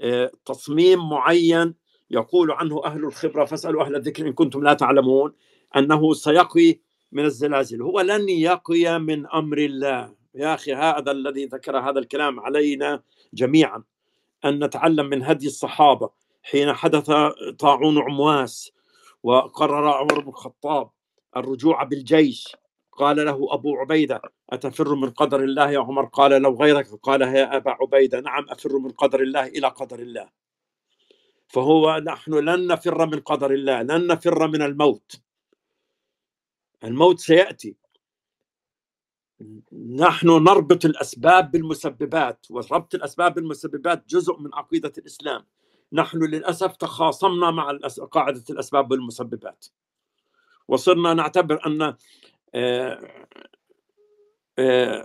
آه، تصميم معين يقول عنه أهل الخبرة فاسألوا أهل الذكر إن كنتم لا تعلمون أنه سيقي من الزلازل. هو لن يقي من أمر الله. يا أخي هذا الذي ذكر هذا الكلام علينا جميعا. أن نتعلم من هدي الصحابة. حين حدث طاعون عمواس وقرر عمر بن الخطاب الرجوع بالجيش قال له أبو عبيدة أتفر من قدر الله يا عمر؟ قال لو غيرك. قال يا أبا عبيدة نعم أفر من قدر الله إلى قدر الله. فهو نحن لن نفر من قدر الله لن نفر من الموت. الموت سيأتي. نحن نربط الأسباب بالمسببات وربط الأسباب بالمسببات جزء من عقيدة الإسلام. نحن للأسف تخاصمنا مع قاعدة الأسباب بالمسببات وصرنا نعتبر آه،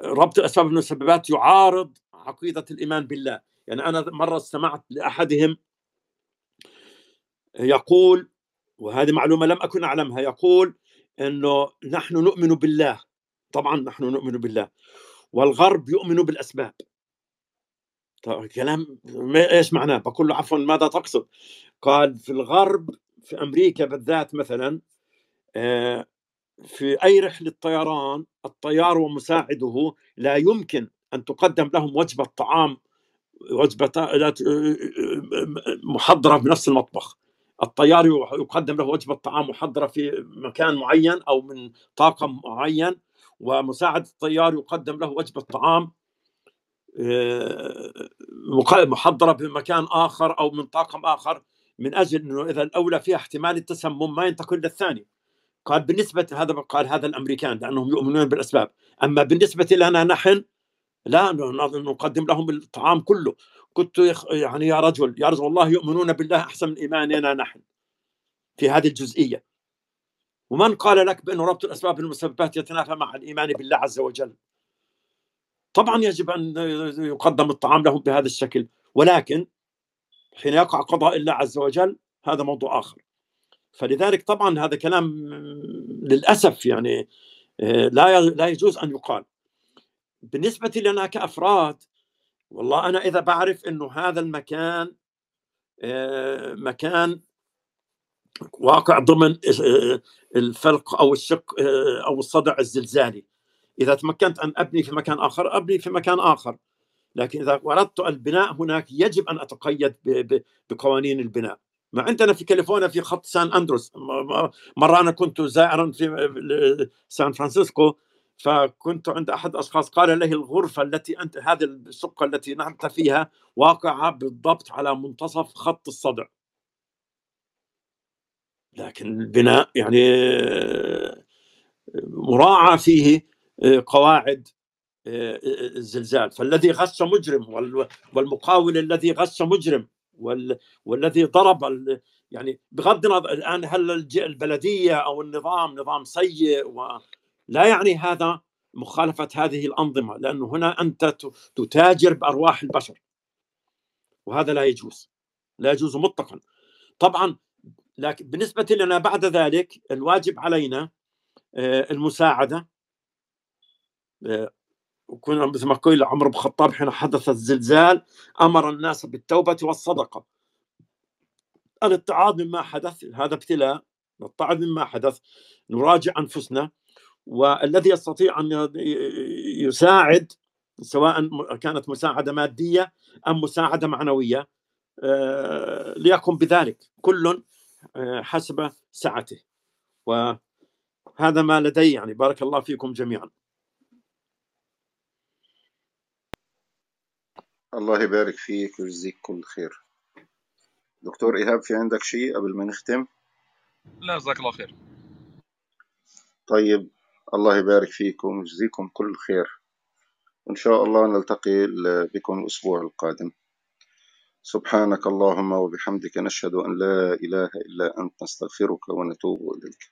ربط الاسباب بالمسببات يعارض عقيدة الإيمان بالله يعني أنا مرة استمعت لأحدهم يقول وهذه معلومة لم أكن أعلمها يقول إنه نحن نؤمن بالله طبعا نحن نؤمن بالله والغرب يؤمن بالأسباب طيب كلام إيش معناه؟ بقول له عفوا ماذا تقصد؟ قال في الغرب في أمريكا بالذات مثلا آه، في أي رحلة طيران الطيار ومساعده لا يمكن أن تقدم لهم وجبة طعام وجبة محضرة بنفس المطبخ. الطيار يقدم له وجبة طعام محضرة في مكان معين أو من طاقم معين ومساعد الطيار يقدم له وجبة طعام آه، محضرة بمكان آخر أو من طاقم آخر من أجل أنه إذا الأولى فيها احتمال التسمم ما ينتقل للثاني. قال بالنسبة هذا قال هذا الأمريكان لأنهم يؤمنون بالأسباب. أما بالنسبة لنا نحن لا نقدم لهم الطعام كله. كنت يعني يا رجل يا رجل والله يؤمنون بالله أحسن من إيماننا نحن في هذه الجزئية. ومن قال لك بأن ربط الأسباب بالمسببات يتنافى مع الإيمان بالله عز وجل؟ طبعا يجب أن يقدم الطعام لهم بهذا الشكل. ولكن حين يقع قضاء الله عز وجل هذا موضوع آخر. فلذلك طبعا هذا كلام للأسف يعني آه، لا لا يجوز أن يقال. بالنسبة لنا كأفراد والله أنا إذا بعرف أنه هذا المكان آه، مكان واقع ضمن الفلق أو الشق أو الصدع الزلزالي. إذا تمكنت أن أبني في مكان آخر أبني في مكان آخر. لكن إذا اردت البناء هناك يجب أن أتقيد بقوانين البناء. ما عندنا في كاليفورنيا في خط سان أندرياس. مرة أنا كنت زائرا في سان فرانسيسكو فكنت عند أحد الأشخاص قال له الغرفة التي أنت هذه الشقه التي نحن فيها واقعة بالضبط على منتصف خط الصدع. لكن البناء يعني مراعى فيه قواعد الزلزال. فالذي غش مجرم والمقاول الذي غش مجرم والذي ضرب يعني بغض النظر الآن هل البلدية أو النظام نظام سيء ولا يعني هذا مخالفة هذه الأنظمة لأنه هنا أنت تتاجر بأرواح البشر. وهذا لا يجوز لا يجوز مطلقا. طبعا لكن بالنسبة لنا بعد ذلك الواجب علينا المساعدة وكنا مثل ما قيل عمر بن الخطاب حين حدث الزلزال أمر الناس بالتوبة والصدقة. الاتعاظ مما حدث هذا ابتلاء نتعظ مما حدث نراجع أنفسنا والذي يستطيع أن يساعد سواء كانت مساعدة مادية أم مساعدة معنوية ليقم بذلك كل حسب سعته. وهذا ما لدي يعني بارك الله فيكم جميعا. الله يبارك فيك ويجزيك كل خير. دكتور إيهاب في عندك شيء قبل ما نختم؟ لا جزاك الله خير. طيب الله يبارك فيكم ويجزيكم كل خير. وإن شاء الله نلتقي بكم الأسبوع القادم. سبحانك اللهم وبحمدك نشهد أن لا إله إلا أنت نستغفرك ونتوب إليك.